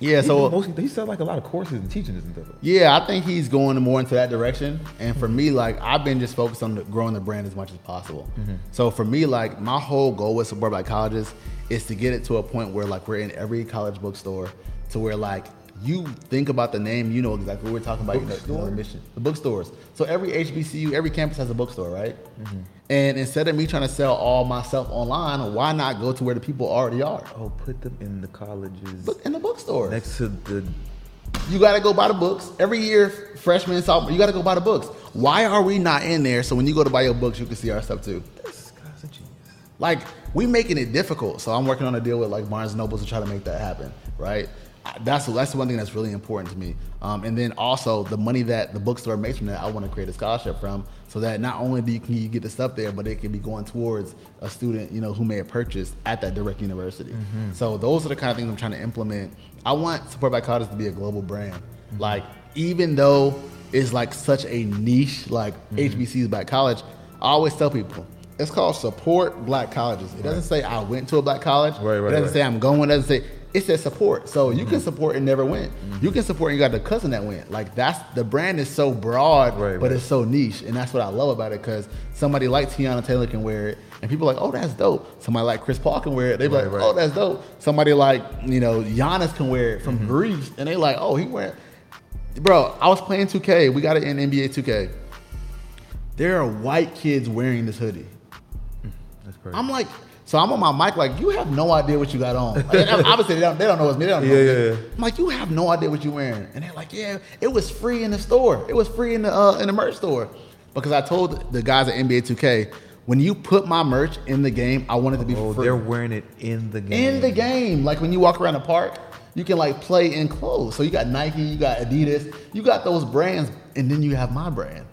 Yeah, so mostly he sells like a lot of courses and teachings and stuff. Yeah, I think he's going more into that direction. And for me, like I've been just focused on the, growing the brand as much as possible. Mm-hmm. So for me, like my whole goal with Support Black Colleges is to get it to a point where like we're in every college bookstore, to where like you think about the name, you know exactly what we're talking about. Know, you know the mission, the bookstores. So every HBCU, every campus has a bookstore, right? Mm-hmm. And instead of me trying to sell all myself online, why not go to where the people already are? Oh, put them in the colleges Look in the bookstore. next to the. You got to go buy the books every year. Freshman, sophomore, you got to go buy the books. Why are we not in there? So when you go to buy your books, you can see our stuff too. This guy's a genius. Like we making it difficult. So I'm working on a deal with like Barnes and Noble to try to make that happen. Right. That's that's one thing that's really important to me. Um, and then also the money that the bookstore makes from that, I want to create a scholarship from, so that not only do you, can you get the stuff there, but it can be going towards a student, you know, who may have purchased at that direct university. Mm-hmm. So those are the kind of things I'm trying to implement. I want Support Black Colleges to be a global brand. Mm-hmm. Like even though it's like such a niche, like mm-hmm. HBCUs by college, I always tell people it's called support black colleges. It doesn't say I went to a black college. Right, right, it doesn't say I'm going. It doesn't say it says support. So you Mm-hmm. can support and never win. You can support and you got the cousin that went. Like that's the brand is so broad, Right, but right. it's so niche, and that's what I love about it. Because somebody like Teyana Taylor can wear it, and people are like, oh, that's dope. Somebody like Chris Paul can wear it. They be Right, like, oh, that's dope. Somebody like you know Giannis can wear it from Mm-hmm. Greece, and they like, oh, he wear. Bro, I was playing 2K. We got it in NBA 2K. There are white kids wearing this hoodie. That's crazy. I'm like, so I'm on my mic, like, you have no idea what you got on. Like, obviously, they don't, they don't know it's me. They don't know Yeah, yeah, yeah. I'm like, you have no idea what you're wearing. And they're like, yeah, it was free in the store. It was free in the uh, in the merch store. Because I told the guys at NBA 2K, when you put my merch in the game, I want it to be oh, free. they're wearing it in the game. in the game. Like when you walk around the park, you can like play in clothes. So you got Nike, you got Adidas, you got those brands, and then you have my brand.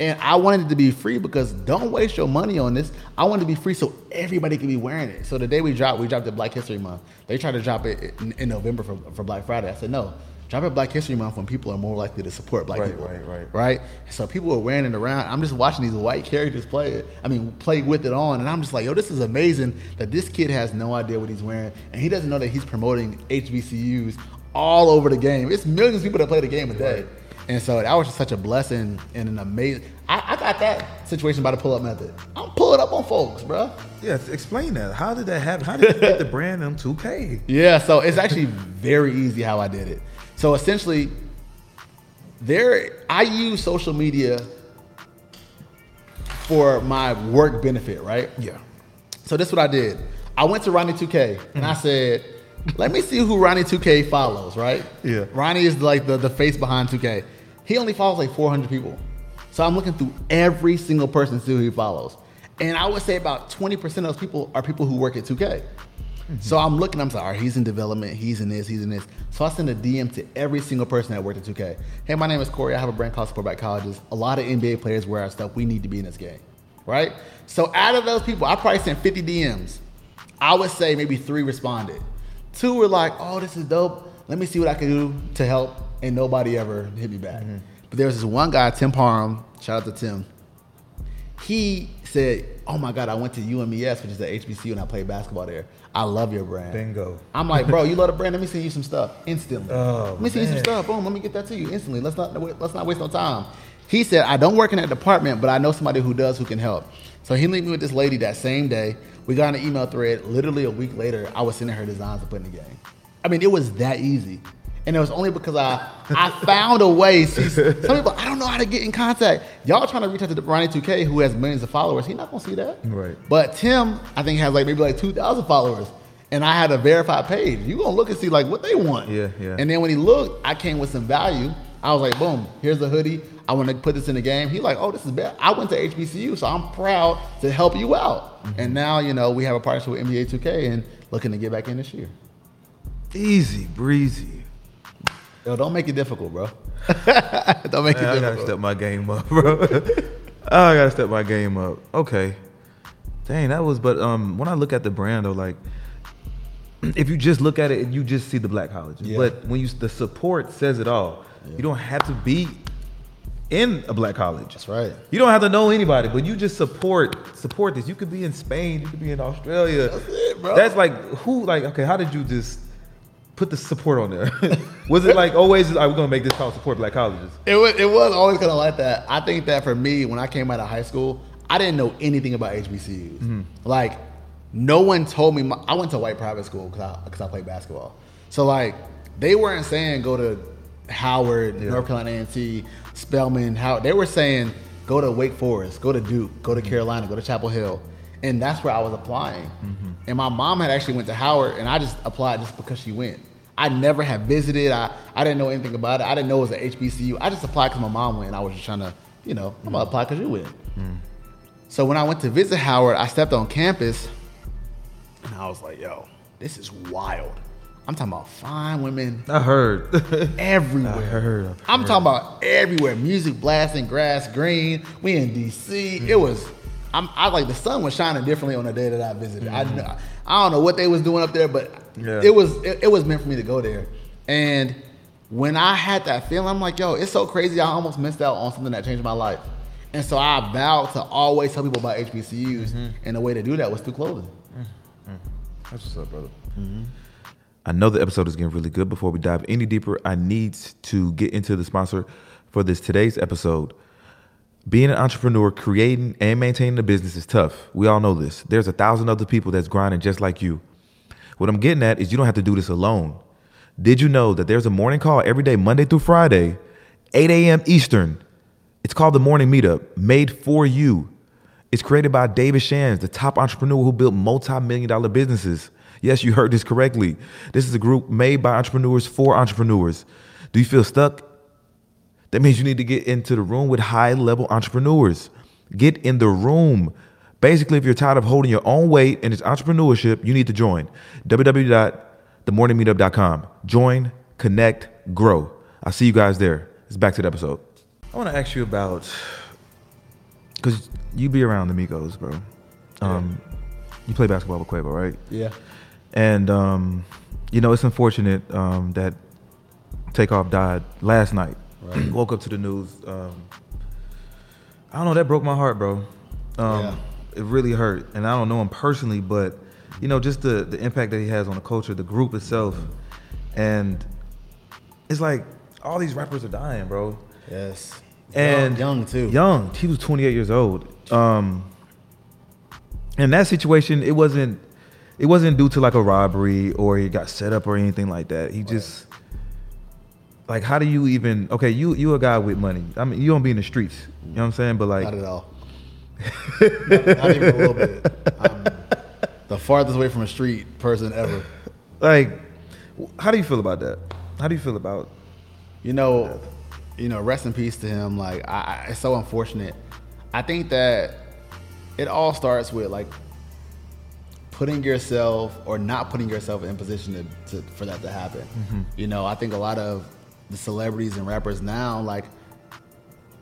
And I wanted it to be free because don't waste your money on this. I want it to be free so everybody can be wearing it. So the day we dropped, we dropped it Black History Month. They tried to drop it in, in November for, for Black Friday. I said no. Drop it Black History Month when people are more likely to support black Right, people. right, right. Right? So people are wearing it around. I'm just watching these white characters play it. I mean, play with it on. And I'm just like, yo, this is amazing that this kid has no idea what he's wearing. And he doesn't know that he's promoting HBCUs all over the game. It's millions of people that play the game a day. And so that was just such a blessing and an amazing. I, I got that situation by the pull up method. I'm pulling up on folks, bro. Yeah, explain that. How did that happen? How did you get the <laughs> brand on 2K? Yeah, so it's actually very easy how I did it. So essentially, there I use social media for my work benefit, right? Yeah. So this is what I did. I went to Ronnie 2K and I mm. said, let me see who Ronnie 2K follows, right? Yeah. Ronnie is like the, the face behind 2K. He only follows like 400 people. So I'm looking through every single person to see who he follows. And I would say about 20% of those people are people who work at 2K. Mm-hmm. So I'm looking, I'm sorry, all right, he's in development, he's in this, he's in this. So I send a DM to every single person that worked at 2K. Hey, my name is Corey. I have a brand called Support Black Colleges. A lot of NBA players wear our stuff. We need to be in this game, right? So out of those people, I probably sent 50 DMs. I would say maybe three responded. Two were like, oh, this is dope. Let me see what I can do to help. And nobody ever hit me back. Mm-hmm. But there was this one guy, Tim Parham. Shout out to Tim he said, "Oh my God, I went to UMES, which is the HBCU, and I played basketball there. I love your brand." Bingo. I'm like, bro, you <laughs> love the brand. Let me send you some stuff instantly. Oh, let me send you some stuff. Boom, let me get that to you instantly. Let's not let's not waste no time. He said, I don't work in that department, but I know somebody who does who can help. So he linked me with this lady that same day. We got an email thread. Literally a week later, I was sending her designs to put in the game. I mean, it was that easy. And it was only because I I found a way. See, some people, I don't know how to get in contact. Y'all trying to reach out to the Ronnie 2K who has millions of followers. He not gonna see that. Right. But Tim, I think has like maybe like 2,000 followers. And I had a verified page. You gonna look and see like what they want. Yeah, yeah. And then when he looked, I came with some value. I was like, boom, here's the hoodie. I want to put this in the game. He like, oh, this is bad. I went to HBCU, so I'm proud to help you out. Mm-hmm. And now, you know, we have a partnership with NBA 2K and looking to get back in this year. Easy breezy. Yo, don't make it difficult, bro. <laughs> don't make Man, I it gotta difficult. step my game up, bro. Oh, <laughs> I gotta step my game up. Okay. Dang, that was. But um, when I look at the brand though, like, <clears throat> if you just look at it, you just see the black colleges. Yeah. But when you the support says it all. You don't have to be in a black college. That's right. You don't have to know anybody, but you just support support this. You could be in Spain, you could be in Australia. That's it, bro. That's like who like okay, how did you just put the support on there? <laughs> was it like always are we gonna make this called support black colleges? It was, it was always kind of like that. I think that for me, when I came out of high school, I didn't know anything about HBCUs. Mm-hmm. Like, no one told me. My, I went to white private school because I, 'cause I played basketball. So, like, they weren't saying go to Howard, North Carolina A&T, Spelman. How they were saying go to Wake Forest, go to Duke, go to Mm-hmm. Carolina, go to Chapel Hill, and that's where I was applying. Mm-hmm. And my mom had actually went to Howard, and I just applied just because she went. I never had visited. I, I didn't know anything about it. I didn't know it was an HBCU. I just applied because my mom went. And I was just trying to, you know, I'm gonna mm-hmm. apply because you went. Mm-hmm. So when I went to visit Howard, I stepped on campus, and I was like, "Yo, this is wild." I'm talking about fine women I heard. <laughs> everywhere. I heard, I'm heard. talking about everywhere. Music blasting, grass green. We in DC. It was. I'm, I like the sun was shining differently on the day that I visited. I mm-hmm. kn- I don't know what they was doing up there, but Yeah. it was it, it was meant for me to go there. And when I had that feeling, I'm like, yo, it's so crazy. I almost missed out on something that changed my life. And so I vowed to always tell people about HBCUs, Mm-hmm. and the way to do that was through clothing. Mm-hmm. That's what's up, brother. Mm-hmm. I know the episode is getting really good. Before we dive any deeper, I need to get into the sponsor for this today's episode. Being an entrepreneur, creating and maintaining a business is tough. We all know this. There's a thousand other people that's grinding just like you. What I'm getting at is you don't have to do this alone. Did you know that there's a morning call every day, Monday through Friday, 8 a.m. Eastern? It's called the Morning Meetup, made for you. It's created by David Shands, the top entrepreneur who built multi-million dollar businesses. Yes, you heard this correctly. This is a group made by entrepreneurs for entrepreneurs. Do you feel stuck? That means you need to get into the room with high-level entrepreneurs. Get in the room. Basically, if you're tired of holding your own weight and it's entrepreneurship, you need to join www.themorningmeetup.com. Join, connect, grow. I'll see you guys there. It's back to the episode. I want to ask you about because you be around the Migos, bro. Um, You play basketball with Quavo, right? Yeah. And um, you know, it's unfortunate um, that Takeoff died last night. Right. Woke up to the news. Um, I don't know. That broke my heart, bro. Um, Yeah. It really hurt, and I don't know him personally, but you know, just the the impact that he has on the culture, the group itself, and it's like all these rappers are dying, bro. Yes. And young, young too. Young. He was 28 years old. Um, in that situation, it wasn't it wasn't due to like a robbery or he got set up or anything like that. He just like how do you even okay, you you a guy with money. I mean you don't be in the streets. You know what I'm saying? But like Not at all. not, not even a little bit. I'm the farthest away from a street person ever. like how do you feel about that? How do you feel about You know, you know, rest in peace to him. Like, I, I, it's so unfortunate. I think that it all starts with like putting yourself or not putting yourself in position to, to for that to happen. Mm-hmm. You know, I think a lot of the celebrities and rappers now, like,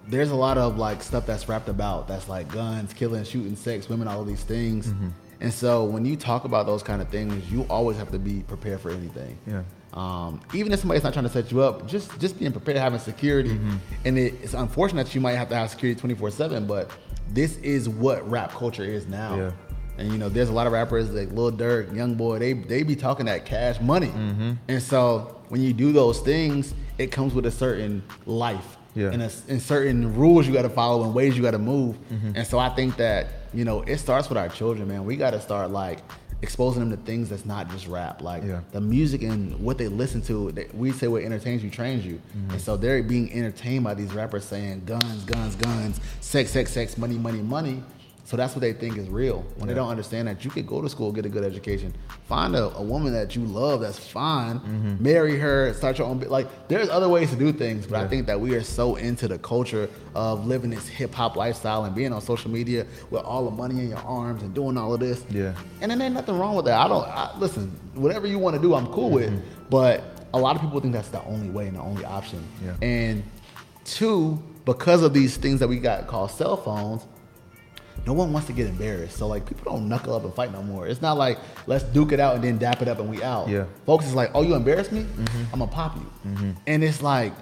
there's a lot of like stuff that's rapped about that's like guns, killing, shooting, sex, women, all of these things. And so when you talk about those kind of things, you always have to be prepared for anything. Yeah. Um, even if somebody's not trying to set you up, just just being prepared, having security, Mm-hmm. and it, it's unfortunate that you might have to have security twenty four seven. But this is what rap culture is now. Yeah. And you know, there's a lot of rappers like Lil Durk, Young Boy. They they be talking that cash money, Mm-hmm. and so when you do those things, it comes with a certain life. Yeah. And, a, and certain rules you got to follow and ways you got to move. Mm-hmm. And so I think that you know it starts with our children, man. We got to start like exposing them to things that's not just rap, like Yeah. the music and what they listen to. They, we say what entertains you trains you, and so they're being entertained by these rappers saying guns, guns, guns, sex, sex, sex, money, money, money. So that's what they think is real. When they don't understand that you could go to school, get a good education, find a, a woman that you love that's fine, mm-hmm. marry her, start your own. Like there's other ways to do things, but I think that we are so into the culture of living this hip hop lifestyle and being on social media with all the money in your arms and doing all of this. Yeah. And then ain't nothing wrong with that. I don't I, listen. Whatever you want to do, I'm cool with. Mm-hmm. But a lot of people think that's the only way and the only option. Yeah. And two, because of these things that we got called cell phones, no one wants to get embarrassed. So like people don't knuckle up and fight no more. It's not like let's duke it out and then dap it up and we out. Yeah. Folks is like, oh, you embarrassed me? Mm-hmm. I'm gonna pop you. Mm-hmm. And it's like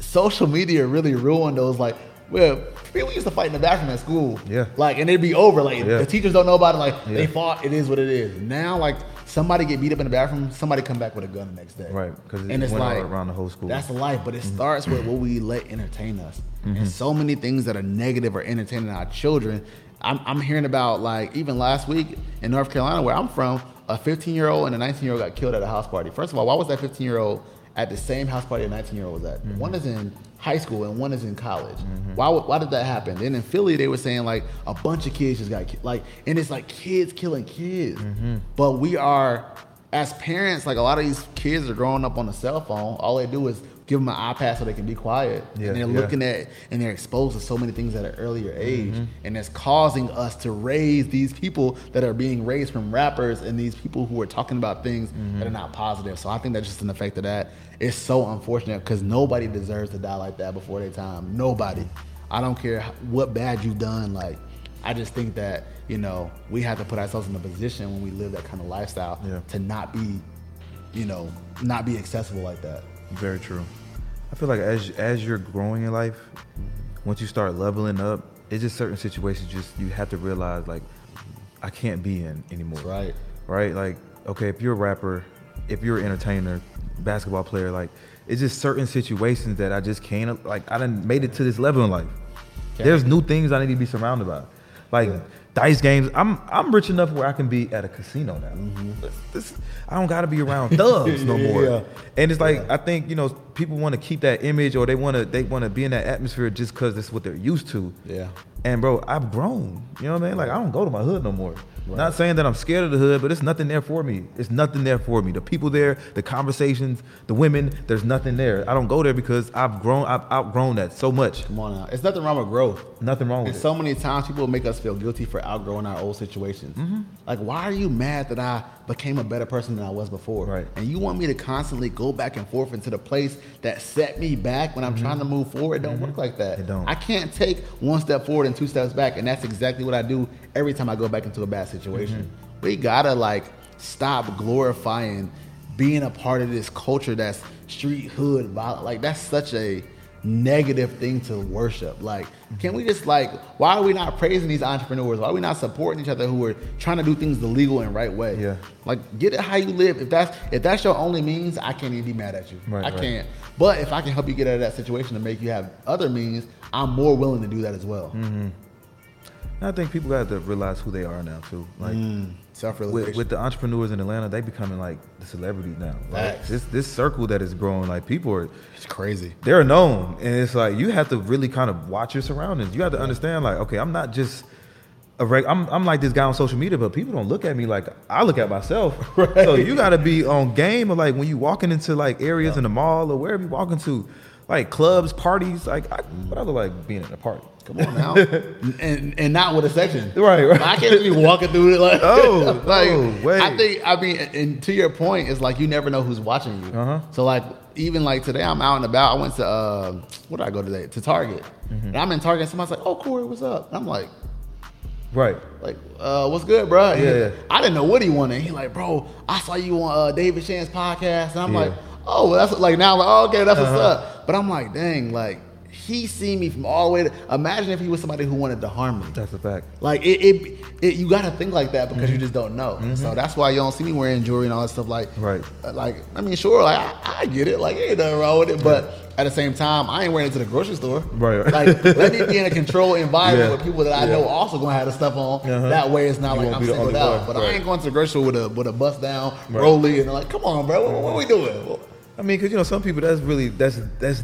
social media really ruined those like well people used to fight in the bathroom at school Yeah. like and it'd be over like Yeah. the teachers don't know about it like Yeah. they fought it is what it is now like somebody get beat up in the bathroom somebody come back with a gun the next day. Right, 'cause it and it's like around the whole school. that's life but it starts with what we let entertain us. Mm-hmm. and so many things that are negative are entertaining our children. I'm, I'm hearing about like even last week in north carolina where i'm from a 15 year old and a 19 year old got killed at a house party. First of all why was that 15 year old at the same house party a 19 year old was at? One is in high school and one is in college. Mm-hmm. Why, would- why did that happen? Then in philly they were saying like a bunch of kids just got ki- like and it's like kids killing kids. Mm-hmm. But we are as parents like a lot of these kids are growing up on a cell phone. All they do is give them an ipad so they can be quiet. Yeah, and they're yeah. looking at and they're exposed to so many things at an earlier mm-hmm. age. And it's causing us to raise these people that are being raised from rappers and these people who are talking about things mm-hmm. that are not positive. So i think that's just an effect of that. It's so unfortunate because nobody deserves to die like that before their time. Nobody. I don't care what bad you've done. Like i just think that you know we have to put ourselves in a position when we live that kind of lifestyle Yeah. to not be you know not be accessible like that. Very true. I feel like as as you're growing in life, once you start leveling up, it's just certain situations just you have to realize like I can't be in anymore. Right. Right? Like, okay, if you're a rapper, if you're an entertainer, basketball player, like it's just certain situations that I just can't like I done made it to this level in life. There's new things I need to be surrounded by. Like dice games. I'm I'm rich enough where I can be at a casino now. This- this- I don't gotta be around <laughs> thugs no Mm-hmm. Yeah, more. yeah. And it's like I think, you know, people want to keep that image or they wanna they wanna be in that atmosphere just cause that's what they're used to. Yeah. And bro, I've grown. You know what I mean? Like I don't go to my hood no more. Not saying that I'm scared of the hood, but it's nothing there for me. It's nothing there for me. The people there, the conversations, the women, there's nothing there. I don't go there because I've grown. I've outgrown that so much. Come on now. It's nothing wrong with growth. Nothing wrong with And it. so many times people make us feel guilty for outgrowing our old situations. Mm-hmm. Like, why are you mad that I became a better person than I was before? Right. And you want me to constantly go back and forth into the place that set me back when I'm trying to move forward? It don't work like that. Mm-hmm. It don't. I can't take one step forward and two steps back. And that's exactly what I do every time I go back into a bad situation. Mm-hmm. We gotta like stop glorifying being a part of this culture that's street hood violent. Like that's such a negative thing to worship. Like, can we just like, why are we not praising these entrepreneurs? Why are we not supporting each other who are trying to do things the legal and right way? Yeah. Like, get it how you live. If that's if that's your only means, I can't even be mad at you. Right, I right. can't. But if I can help you get out of that situation to make you have other means, I'm more willing to do that as well. Mm-hmm. And I think people got to realize who they are now too. Like Self with, with the entrepreneurs in Atlanta, they becoming like the celebrities now. Like Facts. this this circle that is growing, like people are it's crazy. they're known, and it's like you have to really kind of watch your surroundings. You have to understand, like, okay, I'm not just a reg- I'm I'm like this guy on social media, but people don't look at me like I look at myself. <laughs> So you got to be on game, or like when you walking into like areas in the mall or wherever you walking to, like clubs, parties. Like, I, what I look like being in a party. Come on now, <laughs> and and not with a section. Right, right. I can't be walking through it like. Oh, <laughs> like oh, wait. I think I mean, and to your point, it's like you never know who's watching you. Uh-huh. So like even like today, I'm out and about. I went to uh, what did I go today? To Target, Mm-hmm. and I'm in Target. and Somebody's like, "Oh, Corey, what's up?" And I'm like. Right. Like, uh, what's good, bro? Yeah, yeah. I didn't know what he wanted. He like, bro, I saw you on uh, David Shands' podcast, and I'm Yeah. like, oh, well, that's like now, I'm like, oh, okay, that's Uh-huh. what's up. But I'm like, dang, like he see me from all the way. To, imagine if he was somebody who wanted to harm me. That's a fact. Like it, it, it you got to think like that because you Mm-hmm. just don't know. So that's why you don't see me wearing jewelry and all that stuff. Like, Right. uh, Like, I mean, sure, like I, I get it. Like, ain't nothing wrong with it, but at the same time, I ain't wearing it to the grocery store. Right. <laughs> Like, let me be in a <laughs> controlled environment Yeah. with people that I know also gonna have the stuff on. Uh-huh. That way, it's not You like I'm singled out. But Right. I ain't going to the grocery store with a with a bust down, Right. rollie, and like, come on, bro, what, what we doing? Well, I mean, because you know, some people that's really that's that's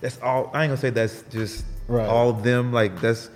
that's all. I ain't gonna say that's just Right. all of them. Like that's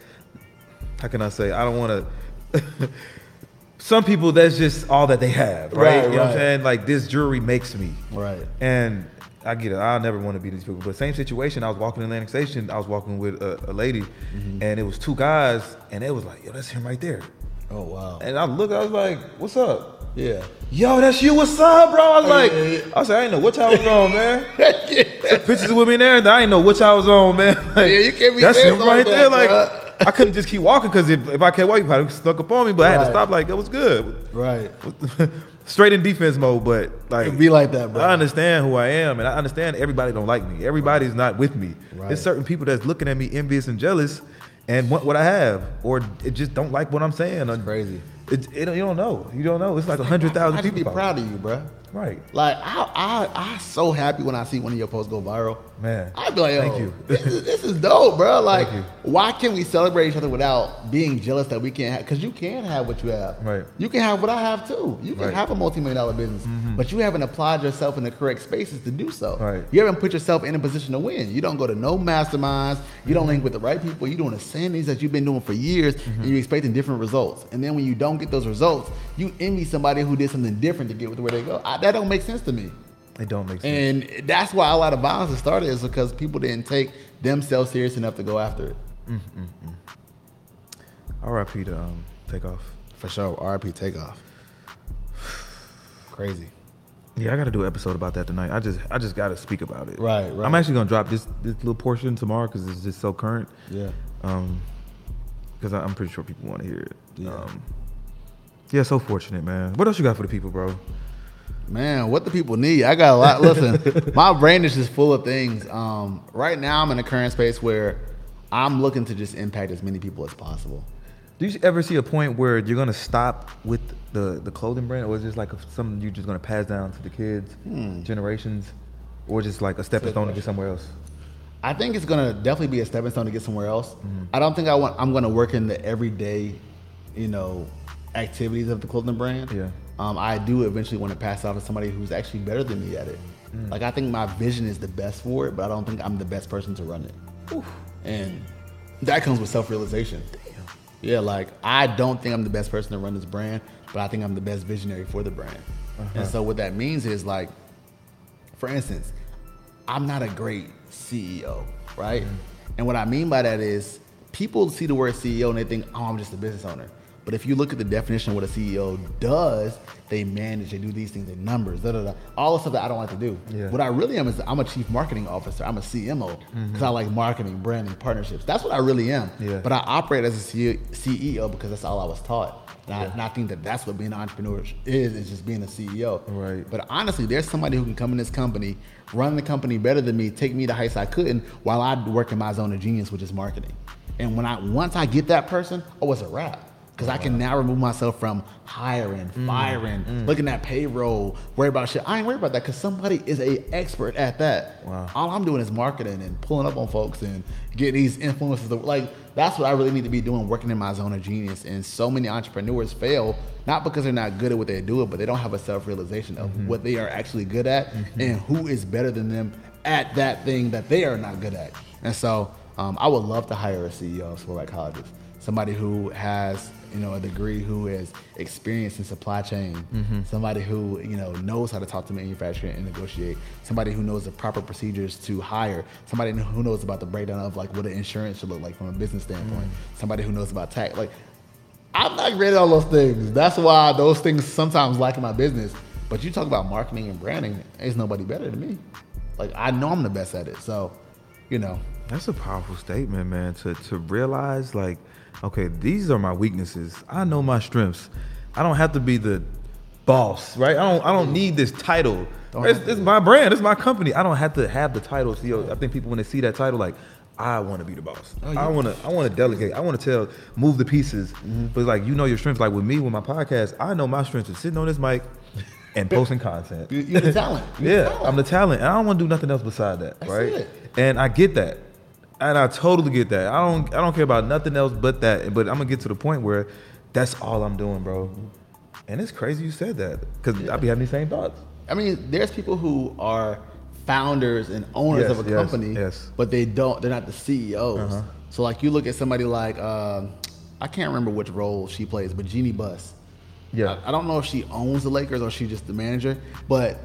how can I say? I don't want to. <laughs> some people that's just all that they have, right? Right, you know what I'm saying? Like this jewelry makes me, Right. And I get it. I never want to be these people. But same situation. I was walking in Atlantic Station. I was walking with a, a lady, Mm-hmm. and it was two guys, and it was like, yo, that's him right there. Oh wow. And I looked. I was like, what's up? Yeah. Yo, that's you. What's up, bro? I was like, yeah, yeah. I said, I didn't know what y'all was on, man. <laughs> Pictures with me and everything. I didn't know what y'all was on, man. <laughs> Like, Yeah, you can't be That's him right there. that, Like, I couldn't just keep walking because if, if I kept walking, you probably snuck up on me. But I had to stop. Like, that was good. Right. <laughs> Straight in defense mode, but like, It be like that, bro. I understand who I am, and I understand everybody don't like me. Everybody's not with me. Right. There's certain people that's looking at me envious and jealous, and want what I have, or it just don't like what I'm saying. Or- Crazy. It, it, you don't know. You don't know. It's like a hundred I thousand people. be proud of you, bro. Right, Like I, I, I so happy when I see one of your posts go viral. man. I'd be like, Yo, Thank you. <laughs> This, is, this is dope, bro. Like, why can't we celebrate each other without being jealous that we can't have? Because you can have what you have. Right. You can have what I have too. You can Right. Mm-hmm. have a multi-million dollar business, but you haven't applied yourself in the correct spaces to do so. Right. You haven't put yourself in a position to win. You don't go to no masterminds. You don't link with the right people. You're doing the same things that you've been doing for years, Mm-hmm. and you're expecting different results. And then when you don't get those results, you envy somebody who did something different to get to where they go. I, that don't make sense to me. It don't make sense. And that's why a lot of violence started is because people didn't take themselves serious enough to go after it. R.I.P. to um, Takeoff. For sure. RIP takeoff. <sighs> Crazy. Yeah, I got to do an episode about that tonight. I just, I just got to speak about it. Right, right. I'm actually gonna drop this this little portion tomorrow because it's just so current. Yeah. Um, because I'm pretty sure people want to hear it. Yeah. Um, yeah, so fortunate, man. What else you got for the people, bro? Man, what the people need? I got a lot. Listen, <laughs> my brain is just full of things. Um, right now, I'm in a current space where I'm looking to just impact as many people as possible. Do you ever see a point where you're gonna stop with the, the clothing brand, or is this like something you're just gonna pass down to the kids, Hmm. generations, or just like a stepping stone to get somewhere else? I think it's gonna definitely be a stepping stone to get somewhere else. Mm-hmm. I don't think I want. I'm gonna work in the everyday, you know, activities of the clothing brand. Yeah. Um, I do eventually want to pass it off to somebody who's actually better than me at it. Mm. Like I think my vision is the best for it, but I don't think I'm the best person to run it. And that comes with self-realization. Yeah, like I don't think I'm the best person to run this brand, but I think I'm the best visionary for the brand. And so what that means is like, for instance, I'm not a great CEO, right? And what I mean by that is people see the word CEO and they think, oh, I'm just a business owner. But if you look at the definition of what a CEO does, they manage, they do these things, in numbers, da da da, all the stuff that I don't like to do. Yeah. What I really am is I'm a chief marketing officer. I'm a CMO because mm-hmm. I like marketing, branding, partnerships. That's what I really am. Yeah. But I operate as a CEO because that's all I was taught. And, I, and I think that that's what being an entrepreneur is, is just being a CEO. Right. But honestly, there's somebody who can come in this company, run the company better than me, take me to heights I couldn't, while I work in my zone of genius, which is marketing. And when I once I get that person, oh, it's a wrap. Because I can now remove myself from hiring, Mm, firing, looking at payroll, worry about shit. I ain't worried about that because somebody is a expert at that. Wow. All I'm doing is marketing and pulling up on folks and getting these influences. To, like that's what I really need to be doing, working in my zone of genius. And so many entrepreneurs fail not because they're not good at what they do, but they don't have a self realization of Mm-hmm. what they are actually good at and who is better than them at that thing that they are not good at. And so um, I would love to hire a CEO of like Colleges, somebody who has you know a degree, who is experienced in supply chain, Mm-hmm. somebody who you know knows how to talk to manufacturing and negotiate, somebody who knows the proper procedures to hire, somebody who knows about the breakdown of like what an insurance should look like from a business standpoint, Mm. somebody who knows about tax, like. I'm not great at all those things. That's why those things sometimes lack in my business. But you talk about marketing and branding, there's nobody better than me. Like I know I'm the best at it. So, you know, That's a powerful statement, man. To to realize like, okay, these are my weaknesses. I know my strengths. I don't have to be the boss, right? I don't I don't need this title. It's, it's my brand. It's my company. I don't have to have the title. CEO. I think people when they see that title, like, I want to be the boss. Oh, I want to. I want to delegate. I want to tell, move the pieces. Mm-hmm. But like, you know your strengths. Like with me, with my podcast, I know my strengths is sitting on this mic and <laughs> posting content. you- you're the talent. You're the Yeah, talent. I'm the talent, and I don't want to do nothing else beside that, That's right? it. And I get that, and I totally get that. I don't, I don't care about nothing else but that. But I'm gonna get to the point where that's all I'm doing, bro. And it's crazy you said that because I be having these same thoughts. I mean, there's people who are founders and owners Yes, of a yes, company, yes. but they don't. They're not the CEOs. Uh-huh. So, like, you look at somebody like um, I can't remember which role she plays, but Jeanie Buss. Yeah. I, I don't know if she owns the Lakers or she's just the manager, but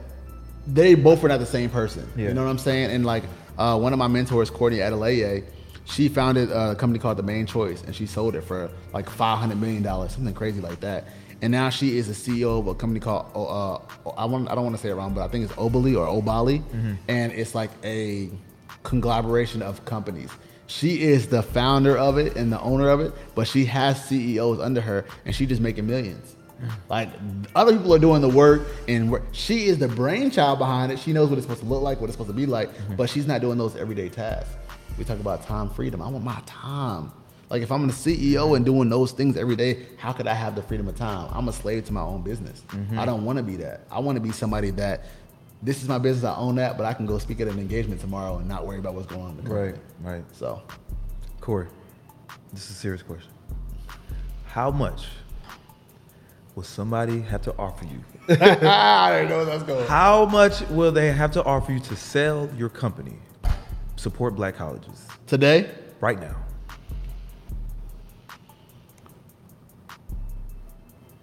they both are not the same person. Yeah. You know what I'm saying? And like uh, one of my mentors, Courtney Adeleye, she founded a company called The Mane Choice, and she sold it for like 500 million dollars, something crazy like that. And now she is the CEO of a company called uh, I want I don't want to say it wrong, but I think it's Obali or Obali, and it's like a conglomeration of companies. She is the founder of it and the owner of it, but she has CEOs under her, and she just making millions. Like other people are doing the work, and she is the brainchild behind it. She knows what it's supposed to look like, what it's supposed to be like, mm-hmm. but she's not doing those everyday tasks. We talk about time freedom. I want my time. Like if I'm the CEO and doing those things every day, how could I have the freedom of time? I'm a slave to my own business. Mm-hmm. I don't want to be that. I want to be somebody that this is my business. I own that, but I can go speak at an engagement tomorrow and not worry about what's going on. Right, right. So Corey, this is a serious question. How much will somebody have to offer you? <laughs> I already know where that's going. How much will they have to offer you to sell your company? Support Black Colleges Today, right now.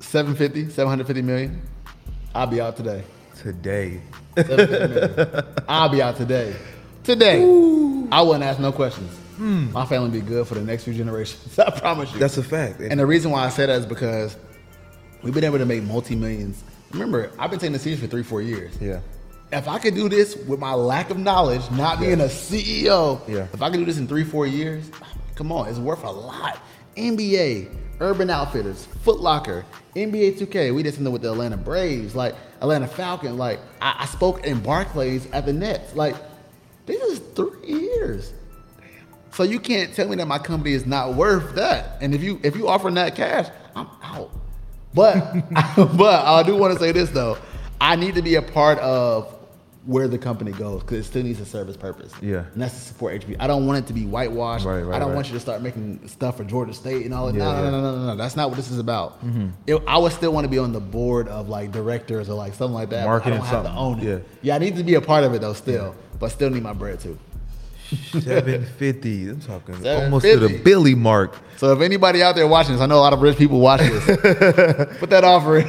750, 750 million. I'll be out today. Today. I'll be out today. Today. I wouldn't ask no questions. Hmm. My family be good for the next few generations. <laughs> I promise you. That's a fact. and the reason why I say that is because we've been able to make multi millions. Remember, I've been taking this serious for three, four years. yeah. If I could do this with my lack of knowledge, not being a CEO, Yeah. if I could do this in three, four years, come on, it's worth a lot. NBA, Urban Outfitters, Foot Locker, NBA 2K. We did something with the Atlanta Braves, like Atlanta Falcon. Like I, I spoke in Barclays at the Nets. Like this is three years. So you can't tell me that my company is not worth that. And if you if you offering that cash, I'm out. But <laughs> but I do want to say this though. I need to be a part of where the company goes because it still needs to serve its purpose. Yeah. And that's to support HB. I don't want it to be whitewashed. Right, right, I don't right. want you to start making stuff for Georgia State and all that. Yeah, no, yeah. Mm-hmm. no, no, no, no, no. That's not what this is about. It- I would still want to be on the board of like directors or like something like that. Marketing I don't have to something. own it. Yeah. Yeah, I need to be a part of it though, still, but still need my bread too. Seven fifty. I'm talking almost to the 750. Billy mark. So if anybody out there watching this, I know a lot of rich people watch this. <laughs> Put that offer in.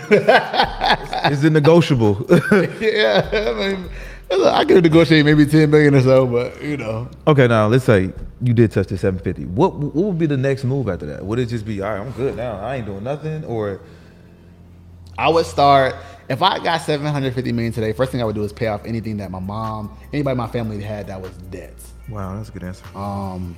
Is it negotiable? <laughs> yeah, I mean, I could negotiate maybe ten million or so, but you know, okay, now let's say you did touch the seven fifty. What what would be the next move after that? Would it just be all right? I'm good now. I ain't doing nothing, or I would start if I got seven hundred fifty million today. First thing I would do is pay off anything that my mom, anybody in my family had that was debts. Wow, that's a good answer. Um,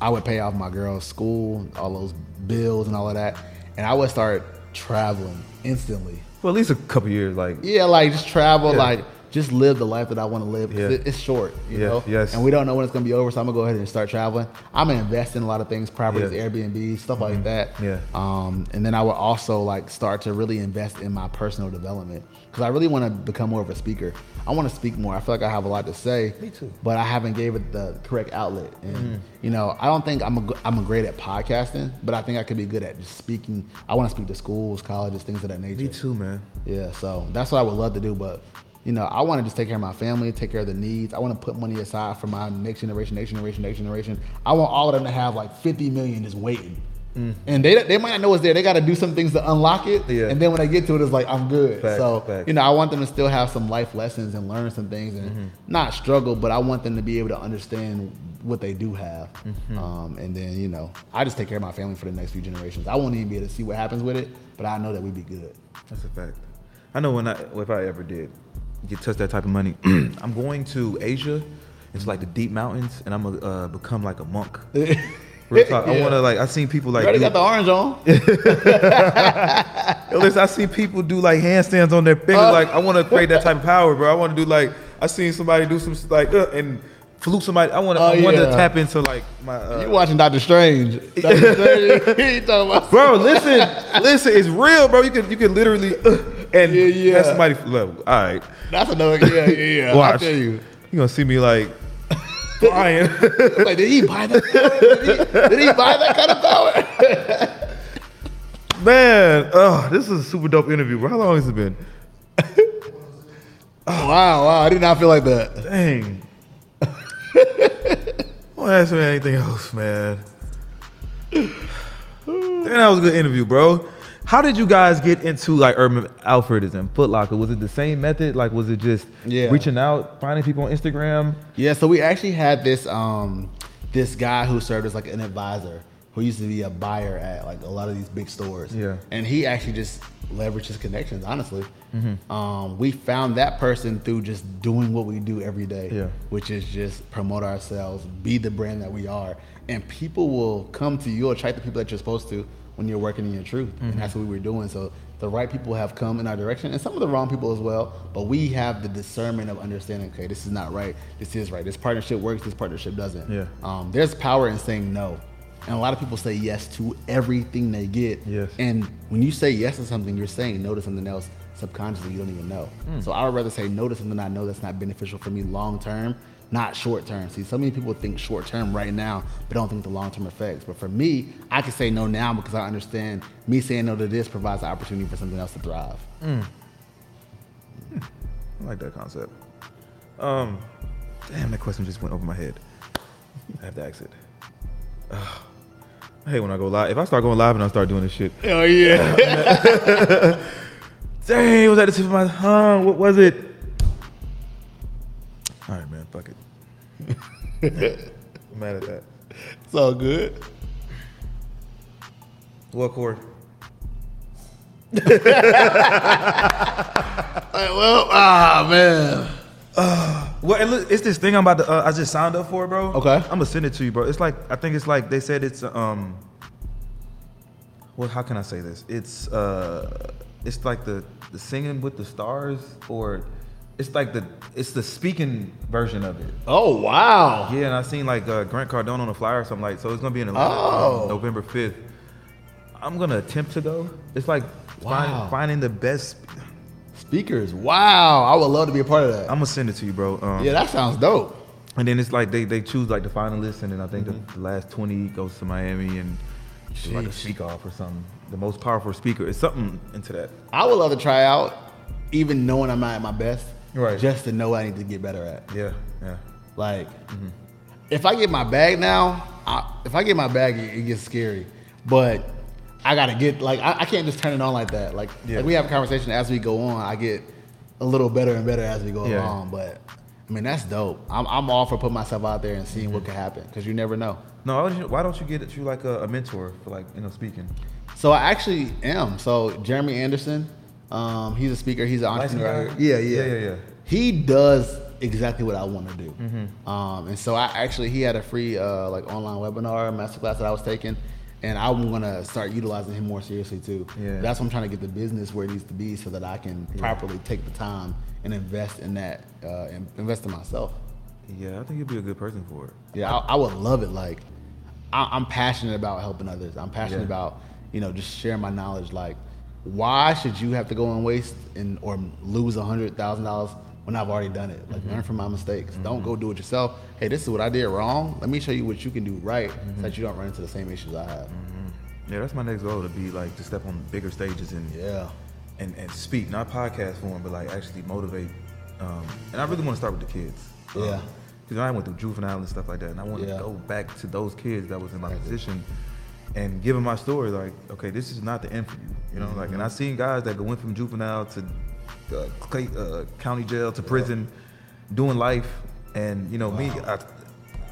I would pay off my girl's school, all those bills and all of that, and I would start traveling instantly. Well, at least a couple years, like Yeah, like just travel, Yeah. like just live the life that I want to live. Yeah. it- it's short, you Yeah, know. yes. And we don't know when it's gonna be over, so I'm gonna go ahead and start traveling. I'm gonna invest in a lot of things, properties, Yeah. Airbnb, stuff like that. Yeah. Um, and then I would also like start to really invest in my personal development because I really want to become more of a speaker. I want to speak more. I feel like I have a lot to say. Me too. But I haven't gave it the correct outlet. And Mm-hmm. you know, I don't think I'm a, I'm a great at podcasting, but I think I could be good at just speaking. I want to speak to schools, colleges, things of that nature. me too, man. Yeah, so that's what I would love to do. But you know, I want to just take care of my family, take care of the needs. I want to put money aside for my next generation, next generation, next generation. I want all of them to have like 50 million just waiting. And they they might not know it's there. They got to do some things to unlock it. Yeah. And then when they get to it, it's like I'm good. Facts, so facts. you know, I want them to still have some life lessons and learn some things and Mm-hmm. not struggle, but I want them to be able to understand what they do have. Mm-hmm. Um, and then you know, I just take care of my family for the next few generations. I won't even be able to see what happens with it, but I know that we'd be good. That's a fact. I know when I if I ever did get touch that type of money, <clears throat> I'm going to Asia. It's like the deep mountains, and I'm gonna uh, become like a monk. <laughs> Real talk. I want to like I seen people like You got the orange on. <laughs> Yo, listen, I see people do like handstands on their fingers. Uh. like I want to create that type of power, bro. I want to do like I seen somebody do some like uh, and flute somebody. I want to Oh, I want to tap into like my. You Uh, watching Doctor Strange? Doctor <laughs> Strange. <laughs> he talking about bro, listen, listen, it's real, bro. You can you can literally uh, and Yeah, yeah. that's somebody. Look, all right, That's another. Yeah, yeah, yeah. I watch. tell you. You gonna see me like flying? <laughs> Like, did he buy that? Did he, did he buy that kind of power? <laughs> Man, oh, this is a super dope interview, bro. How long has it been? <laughs> Oh, wow, wow. I did not feel like that. Dang. Don't ask me anything else, man. Damn, that was a good interview, bro. How did you guys get into like Urban Outfitters and Foot Locker? Was it the same method? Like, was it just Yeah. reaching out, finding people on Instagram? Yeah, so we actually had this um this guy who served as like an advisor who used to be a buyer at like a lot of these big stores. Yeah. And he actually just leveraged his connections, honestly. Mm-hmm. Um, we found that person through just doing what we do every day, Yeah. which is just promote ourselves, be the brand that we are. And people will come to you or attract the people that you're supposed to when you're working in your truth. Mm-hmm. And that's what we were doing. So the right people have come in our direction and some of the wrong people as well. But we have the discernment of understanding, okay, this is not right. This is right. This partnership works. This partnership doesn't. Yeah. Um, there's power in saying no. And a lot of people say yes to everything they get. Yes. And when you say yes to something, you're saying no to something else subconsciously you don't even know. So I would rather say no to something I know that's not beneficial for me long term, not short term. See, so many people think short term right now, but don't think the long term effects. But for me, I can say no now because I understand me saying no to this provides the opportunity for something else to thrive. I like that concept. Um, damn, that question just went over my head. I have to ask it. Ugh. I hate when I go live. If I start going live and I start doing this shit, Oh yeah. <laughs> dang, was that the tip of my tongue? What was it? All right, man, fuck it. I'm <laughs> mad at that. it's all good. What, Corey? Like, <laughs> well, ah man. <sighs> Well, it's this thing I'm about to. Uh, I just signed up for, bro. Okay. I'm gonna send it to you, bro. It's like I think it's like they said it's um. Well, how can I say this? It's uh, it's like the the singing with the stars, or it's like the it's the speaking version of it. Oh wow. Yeah, and I seen like uh, Grant Cardone on the flyer or something like. So it's gonna be in Atlanta, um, Oh. November fifth. I'm gonna attempt to go. It's like find- Wow. finding the best. Speakers. Wow. I would love to be a part of that. I'm gonna send it to you, bro. Um, yeah, that sounds dope. And then it's like they, they choose like the finalists, and then I think Mm-hmm. the, the last 20 goes to Miami and like a speak off or something. The most powerful speaker. It's something into that. I would love to try out, even knowing I'm not at my best. Right. Just to know what I need to get better at. Yeah, yeah. Like, mm-hmm. if I get my bag now, I, if I get my bag, it, it gets scary. But I gotta get like I, I can't just turn it on like that. Like, Yeah. like we have a conversation as we go on. I get a little better and better as we go Yeah. along. But I mean, that's dope. I'm, I'm all for putting myself out there and seeing what mm-hmm. could happen because you never know. No, why don't you, why don't you get it? You like a, a mentor for like you know speaking. So I actually am. So Jeremy Anderson, um, he's a speaker. He's an entrepreneur. Yeah, yeah, Yeah, yeah, yeah. He does exactly what I want to do. Mm-hmm. Um, and so I actually he had a free uh, like online webinar masterclass that I was taking, and I'm gonna start utilizing him more seriously too. Yeah. That's what I'm trying to get the business where it needs to be so that I can properly take the time and invest in that, uh, and invest in myself. Yeah, I think you'd be a good person for it. Yeah, I, I would love it. Like, I, I'm passionate about helping others. I'm passionate Yeah. about you know just sharing my knowledge. Like, why should you have to go and waste and or lose a hundred thousand dollars when I've already done it? Like, Mm-hmm. learn from my mistakes. Don't go do it yourself. Hey, this is what I did wrong. Let me show you what you can do right, Mm-hmm. so that you don't run into the same issues I have. Yeah, that's my next goal to be like to step on bigger stages and Yeah. and, and speak, not podcast form, but like actually motivate. Um, and I really want to start with the kids. Yeah. Because I went through juvenile and stuff like that, and I want Yeah. to go back to those kids that was in my position and giving my story. Like, okay, this is not the end for you. You know, like, and I seen guys that go went from juvenile to uh, clay, uh, county jail to prison, doing life, and you know me, I,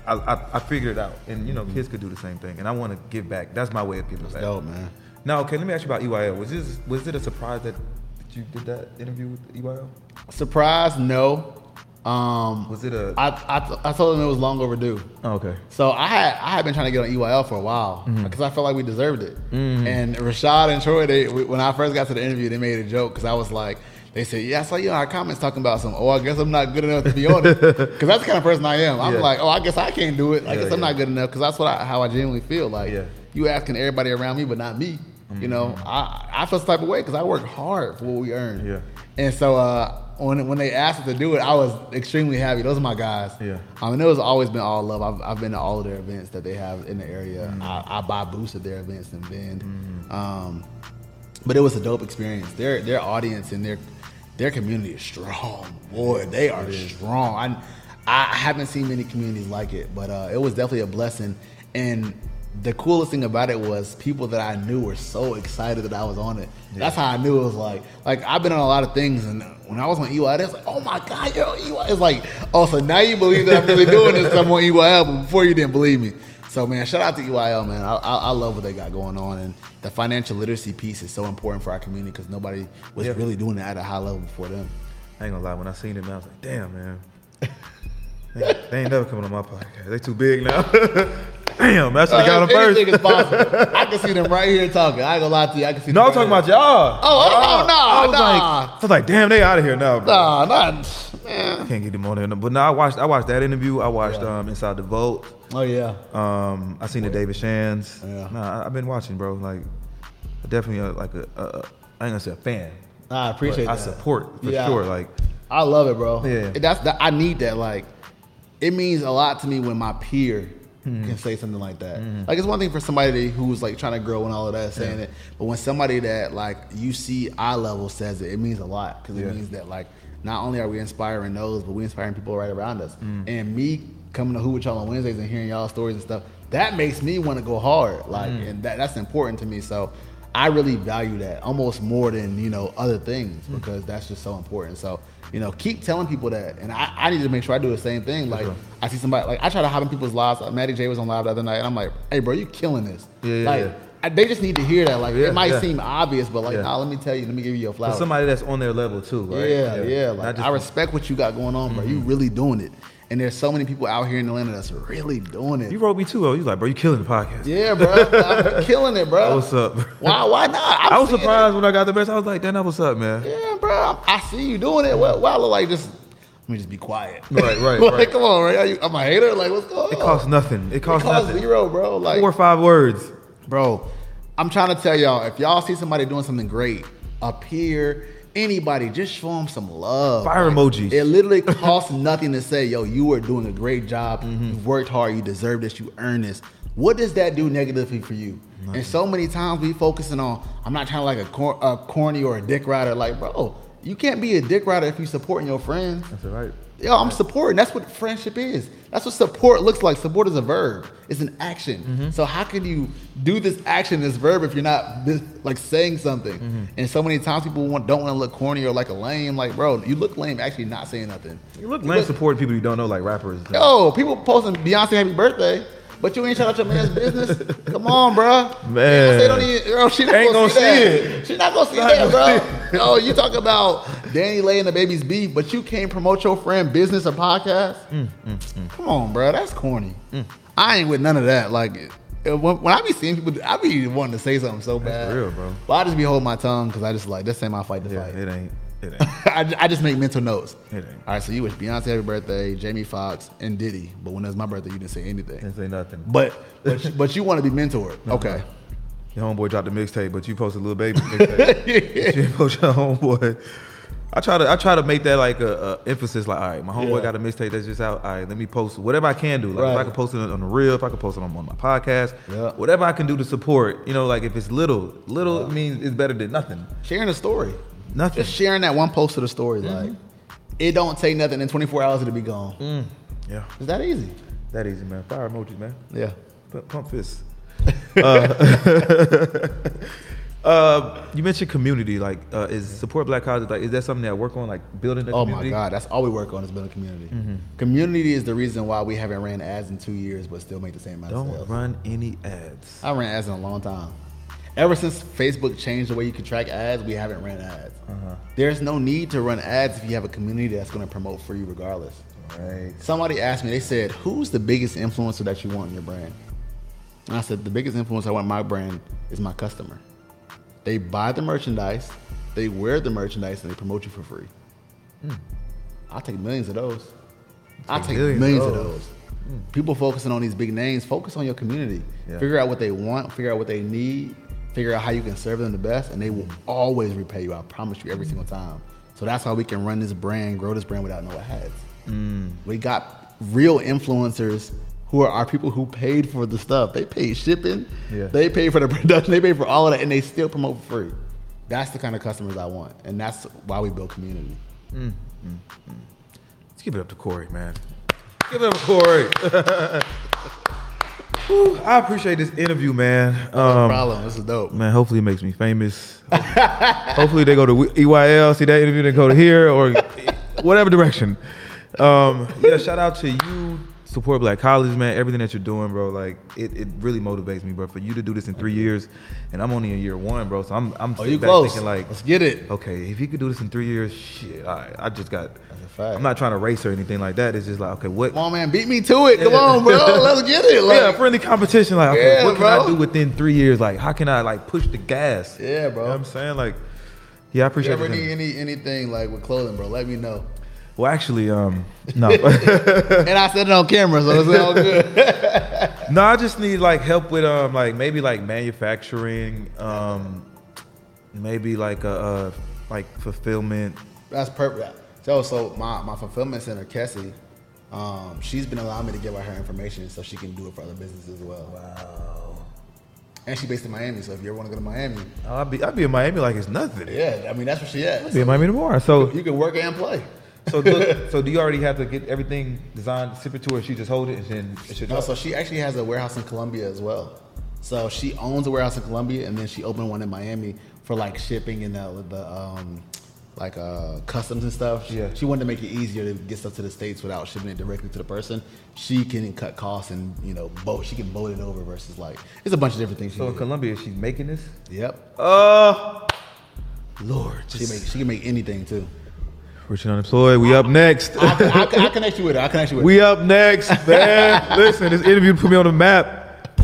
I, I, figured it out, and you know, kids could do the same thing, and I want to give back. That's my way of giving back. Dope, man. Now, okay, let me ask you about EYL. Was this was it a surprise that, that you did that interview with EYL? Surprise? No. Um, Was it a? I, I, I told them it was long overdue. oh, okay. So I had I had been trying to get on EYL for a while Mm-hmm. because I felt like we deserved it. And Rashad and Troy, they when I first got to the interview, they made a joke because I was like, they said, "Yeah, I saw you in our comments talking about some. Oh, I guess I'm not good enough to be on it <laughs> because that's the kind of person I am. I'm Yeah. like, oh, I guess I can't do it. I Yeah, guess I'm not good enough because that's what I, how I genuinely feel. Like you asking everybody around me, but not me. You know, Mm-hmm. I I feel the type of way because I work hard for what we earn. Yeah. And so uh, when when they asked us to do it, I was extremely happy. Those are my guys. Yeah. I mean, it was always been all love. I've, I've been to all of their events that they have in the area. Mm-hmm. I, I buy booths at their events in Bend. Um, but it was a dope experience. Their their audience and their their community is strong. Boy, they are strong. I I haven't seen many communities like it, but uh, it was definitely a blessing. And the coolest thing about it was people that I knew were so excited that I was on it. That's how I knew it was like like I've been on a lot of things, and when I was on EYL, it's like, oh my god, yo, EYL. It's like, oh, so now you believe that I'm really doing this? I'm on EYL, but before you didn't believe me. So man, shout out to EYL, man. I, I, I love what they got going on, and the financial literacy piece is so important for our community because nobody was Yeah. really doing it at a high level before them. I ain't gonna lie. When I seen it, man, I was like, damn, man. <laughs> they, they ain't never coming on my podcast. They too big now. <laughs> damn, I should have got them Uh, anything first. is possible. <laughs> I can see them right here talking. I ain't gonna lie to you. I can see. No, I'm them talking right about y'all. Oh, oh, oh, no, I was nah. like, I was like, damn, they out of here now, bro. Nah, not man. Can't get them on there. But no, I watched. I watched that interview. I watched Yeah. um, Inside the Vault. Oh yeah. Um, I seen the David Shands. Yeah. Nah, I, I've been watching, bro. Like, definitely uh like a, a, a I ain't gonna say a fan. Nah, I appreciate but I support for Yeah. sure. Like, I love it, bro. Yeah. That's that. I need that. Like, it means a lot to me when my peer Mm-hmm. can say something like that. Like, it's one thing for somebody who's like trying to grow and all of that saying it, but when somebody that like you see eye level says it, it means a lot because it Yeah. means that like not only are we inspiring those, but we inspiring people right around us. Mm. And me coming to who with y'all on Wednesdays and hearing y'all stories and stuff, that makes me want to go hard. Like, Mm. and that that's important to me. So. I really value that almost more than you know other things Mm. because that's just so important. So you know, keep telling people that, and I, I need to make sure I do the same thing. Like sure. I see somebody like I try to hop in people's lives. Like, Maddie J was on live the other night, and I'm like, "Hey, bro, you killing this!" Yeah, yeah, like yeah. I, they just need to hear that. Like Yeah, it might yeah. seem obvious, but like, Yeah. nah, let me tell you, let me give you your for flowers. somebody that's on their level too, right? Yeah, yeah. Like I respect what you got going on, bro. You Mm-hmm. really doing it. And there's so many people out here in Atlanta that's really doing it. You wrote me too. Oh, you like, bro, you killing the podcast. yeah, bro. I'm killing it, bro. What's up? Why? Why not? I'm I was seeing it. surprised when I got the best. I was like, damn, that what's up, man. Yeah, bro. I see you doing it. Well, well I look like just let me just be quiet. Right, right, <laughs> like, right. come on, right? You, I'm a hater. Like, what's going on? It costs nothing. It It costs costs nothing. zero, bro. Like, Four or five words. bro. I'm trying to tell y'all, if y'all see somebody doing something great up here, anybody, just show them some love. Fire emojis. It literally costs nothing to say, yo, you are doing a great job. Mm-hmm. You've worked hard. You deserve this. You earn this. What does that do negatively for you? And so many times we focusing on, I'm not trying to like a, cor- a corny or a dick rider. Like, bro, you can't be a dick rider if you supporting your friends. That's right. Yo, I'm supporting. That's what friendship is. That's what support looks like. Support is a verb. It's an action. Mm-hmm. So how can you do this action, this verb, if you're not like saying something? Mm-hmm. And so many times people want, don't want to look corny or like a lame. Like, bro, you look lame actually not saying nothing. You look lame supporting people you don't know, like rappers. Yo, people posting Beyonce happy birthday, but you ain't shout out your man's business. <laughs> Come on, bro. Man. Beyonce don't even, bro, she not Ain't gonna, gonna see, see that. it. She not gonna see Not that, gonna bro. Yo, you talk about DaniLeigh and DaBaby's beef, but you can't promote your friend business or podcast. Mm, mm, mm. Come on, bro. That's corny. Mm. I ain't with none of that. Like, uh, it- when, I be seeing people, I be wanting to say something so bad. real, bro. But I just be holding my tongue because I just like this ain't my fight to Yeah, fight. it ain't. It ain't. <laughs> I, I just make mental notes. It ain't. All right, so you wish Beyonce happy birthday, Jamie Foxx, and Diddy, but when it was my birthday, you didn't say anything. Didn't say nothing. But but <laughs> you- but you want to be mentored, okay? Your homeboy dropped the mixtape, but you posted a little baby <laughs> mixtape. you didn't post your homeboy. I try to I try to make that like a, a emphasis. Like, all right, my homeboy Yeah. got a mixtape that's just out. All right, let me post whatever I can do. Like, if I can post it on the reel, if I can post it on, on my podcast, Yeah. whatever I can do to support. You know, like if it's little, little means it's better than nothing. Sharing a story, Nothing. just sharing that one post of the story, like it don't take nothing. In 24 hours, it'll be gone. Yeah, It's that easy. that easy, man. Fire emojis, man. Yeah. Pump, pump fists. <laughs> uh, <laughs> uh, you mentioned community. Like, uh, is support Black causes? Like, is that something that I work on? Like building a Oh community? my God, that's all we work on is building community. Mm-hmm. Community is the reason why we haven't ran ads in two years, but still make the same amount of Don't sales. run any ads. I ran ads in a long time. Ever since Facebook changed the way you can track ads, we haven't ran ads. Uh-huh. There's no need to run ads if you have a community that's going to promote for you regardless. Right. Somebody asked me, they said, Who's the biggest influencer that you want in your brand? And I said, The biggest influencer I want in my brand is my customer. They buy the merchandise, they wear the merchandise, and they promote you for free. I'll take millions of those. I'll take millions millions, of of those. those. People focusing on these big names, focus on your community. Yeah. Figure out what they want, figure out what they need, figure out how you can serve them the best, and they will always repay you. I promise you every single time. So that's how we can run this brand, grow this brand without no ads. Mm. We got real influencers who are our people who paid for the stuff. They paid shipping, Yeah. they paid for the <laughs> production, they paid for all of that, and they still promote for free. That's the kind of customers I want, and that's why we build community. Let's give it up to Corey, man. Give it up to Corey. <laughs> Whew, I appreciate this interview, man. No Um, problem. This is dope. man, hopefully it makes me famous. <laughs> hopefully they go to EYL, see that interview, they go to here or whatever direction. Um, yeah, shout out to you, support Black College, man. Everything that you're doing, bro, like it, it really motivates me, bro. For you to do this in three years, and I'm only in year one, bro. So I'm I'm Oh, you close. thinking like, Let's get it. okay, if you could do this in three years, shit, all right, I just got. a fact. I'm not trying to race or anything like that. It's just like, okay, what? Come on, man, beat me to it. Come on, bro. <laughs> Let's get it. Like, yeah, friendly competition. Like, okay, Yeah, what can I do within three years? Like, how can I like push the gas? Yeah, bro. You know what I'm saying? Like, yeah, I if you appreciate ever it. need any anything like with clothing, bro, let me know. Well, actually, um, <laughs> no, And I said it on camera, so it's all good. <laughs> no, I just need like help with um, like maybe like manufacturing, um, maybe like a uh, like fulfillment. That's perfect. So, so my, my fulfillment center, Kessie, um, she's been allowing me to give her her information so she can do it for other businesses as well. Wow. And she's based in Miami, so if you ever want to go to Miami, I'll be I'll be in Miami like it's nothing. yeah, I mean that's where she at. I'll be in Miami tomorrow. So You can work and play. So look, so do you already have to get everything designed, ship it to her? She just hold it and then it should. No, so she actually has a warehouse in Colombia as well. So she owns a warehouse in Colombia, and then she opened one in Miami for like shipping and the, the um, like uh, customs and stuff. Yeah. She wanted to make it easier to get stuff to the states without shipping it directly to the person. She can cut costs and you know boat. She can boat it over versus like it's a bunch of different things. She so in can Colombia, she's making this. Yep. Uh Lord, She make she can make anything too. Rich and unemployed. We up next. I, I, I connect you with it. I connect you with it. we up next, <laughs> man. Listen, this interview put me on the map.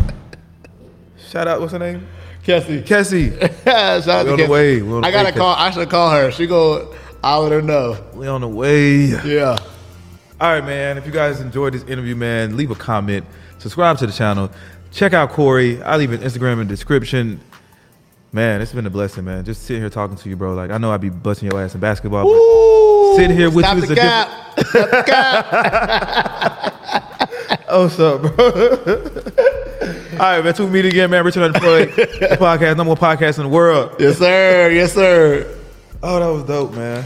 Shout out, what's her name? Kessie. Kessie. <laughs> Shout out We to on the way. We on the I gotta way, call. I should call her. She go. I'll let her know. We on the way. Yeah. All right, man. If you guys enjoyed this interview, man, leave a comment, subscribe to the channel, check out Corey. I'll leave an Instagram in the description. Man, it's been a blessing, man. Just sitting here talking to you, bro. Like I know I'd be busting your ass in basketball, but Sitting here with you is a cap. Stop the cap. <laughs> oh, what's up, bro? <laughs> All right, man. Till we meet again, man. Rich and Unemployed the podcast, number one podcast in the world. yes, sir. Yes, sir. Oh, that was dope, man.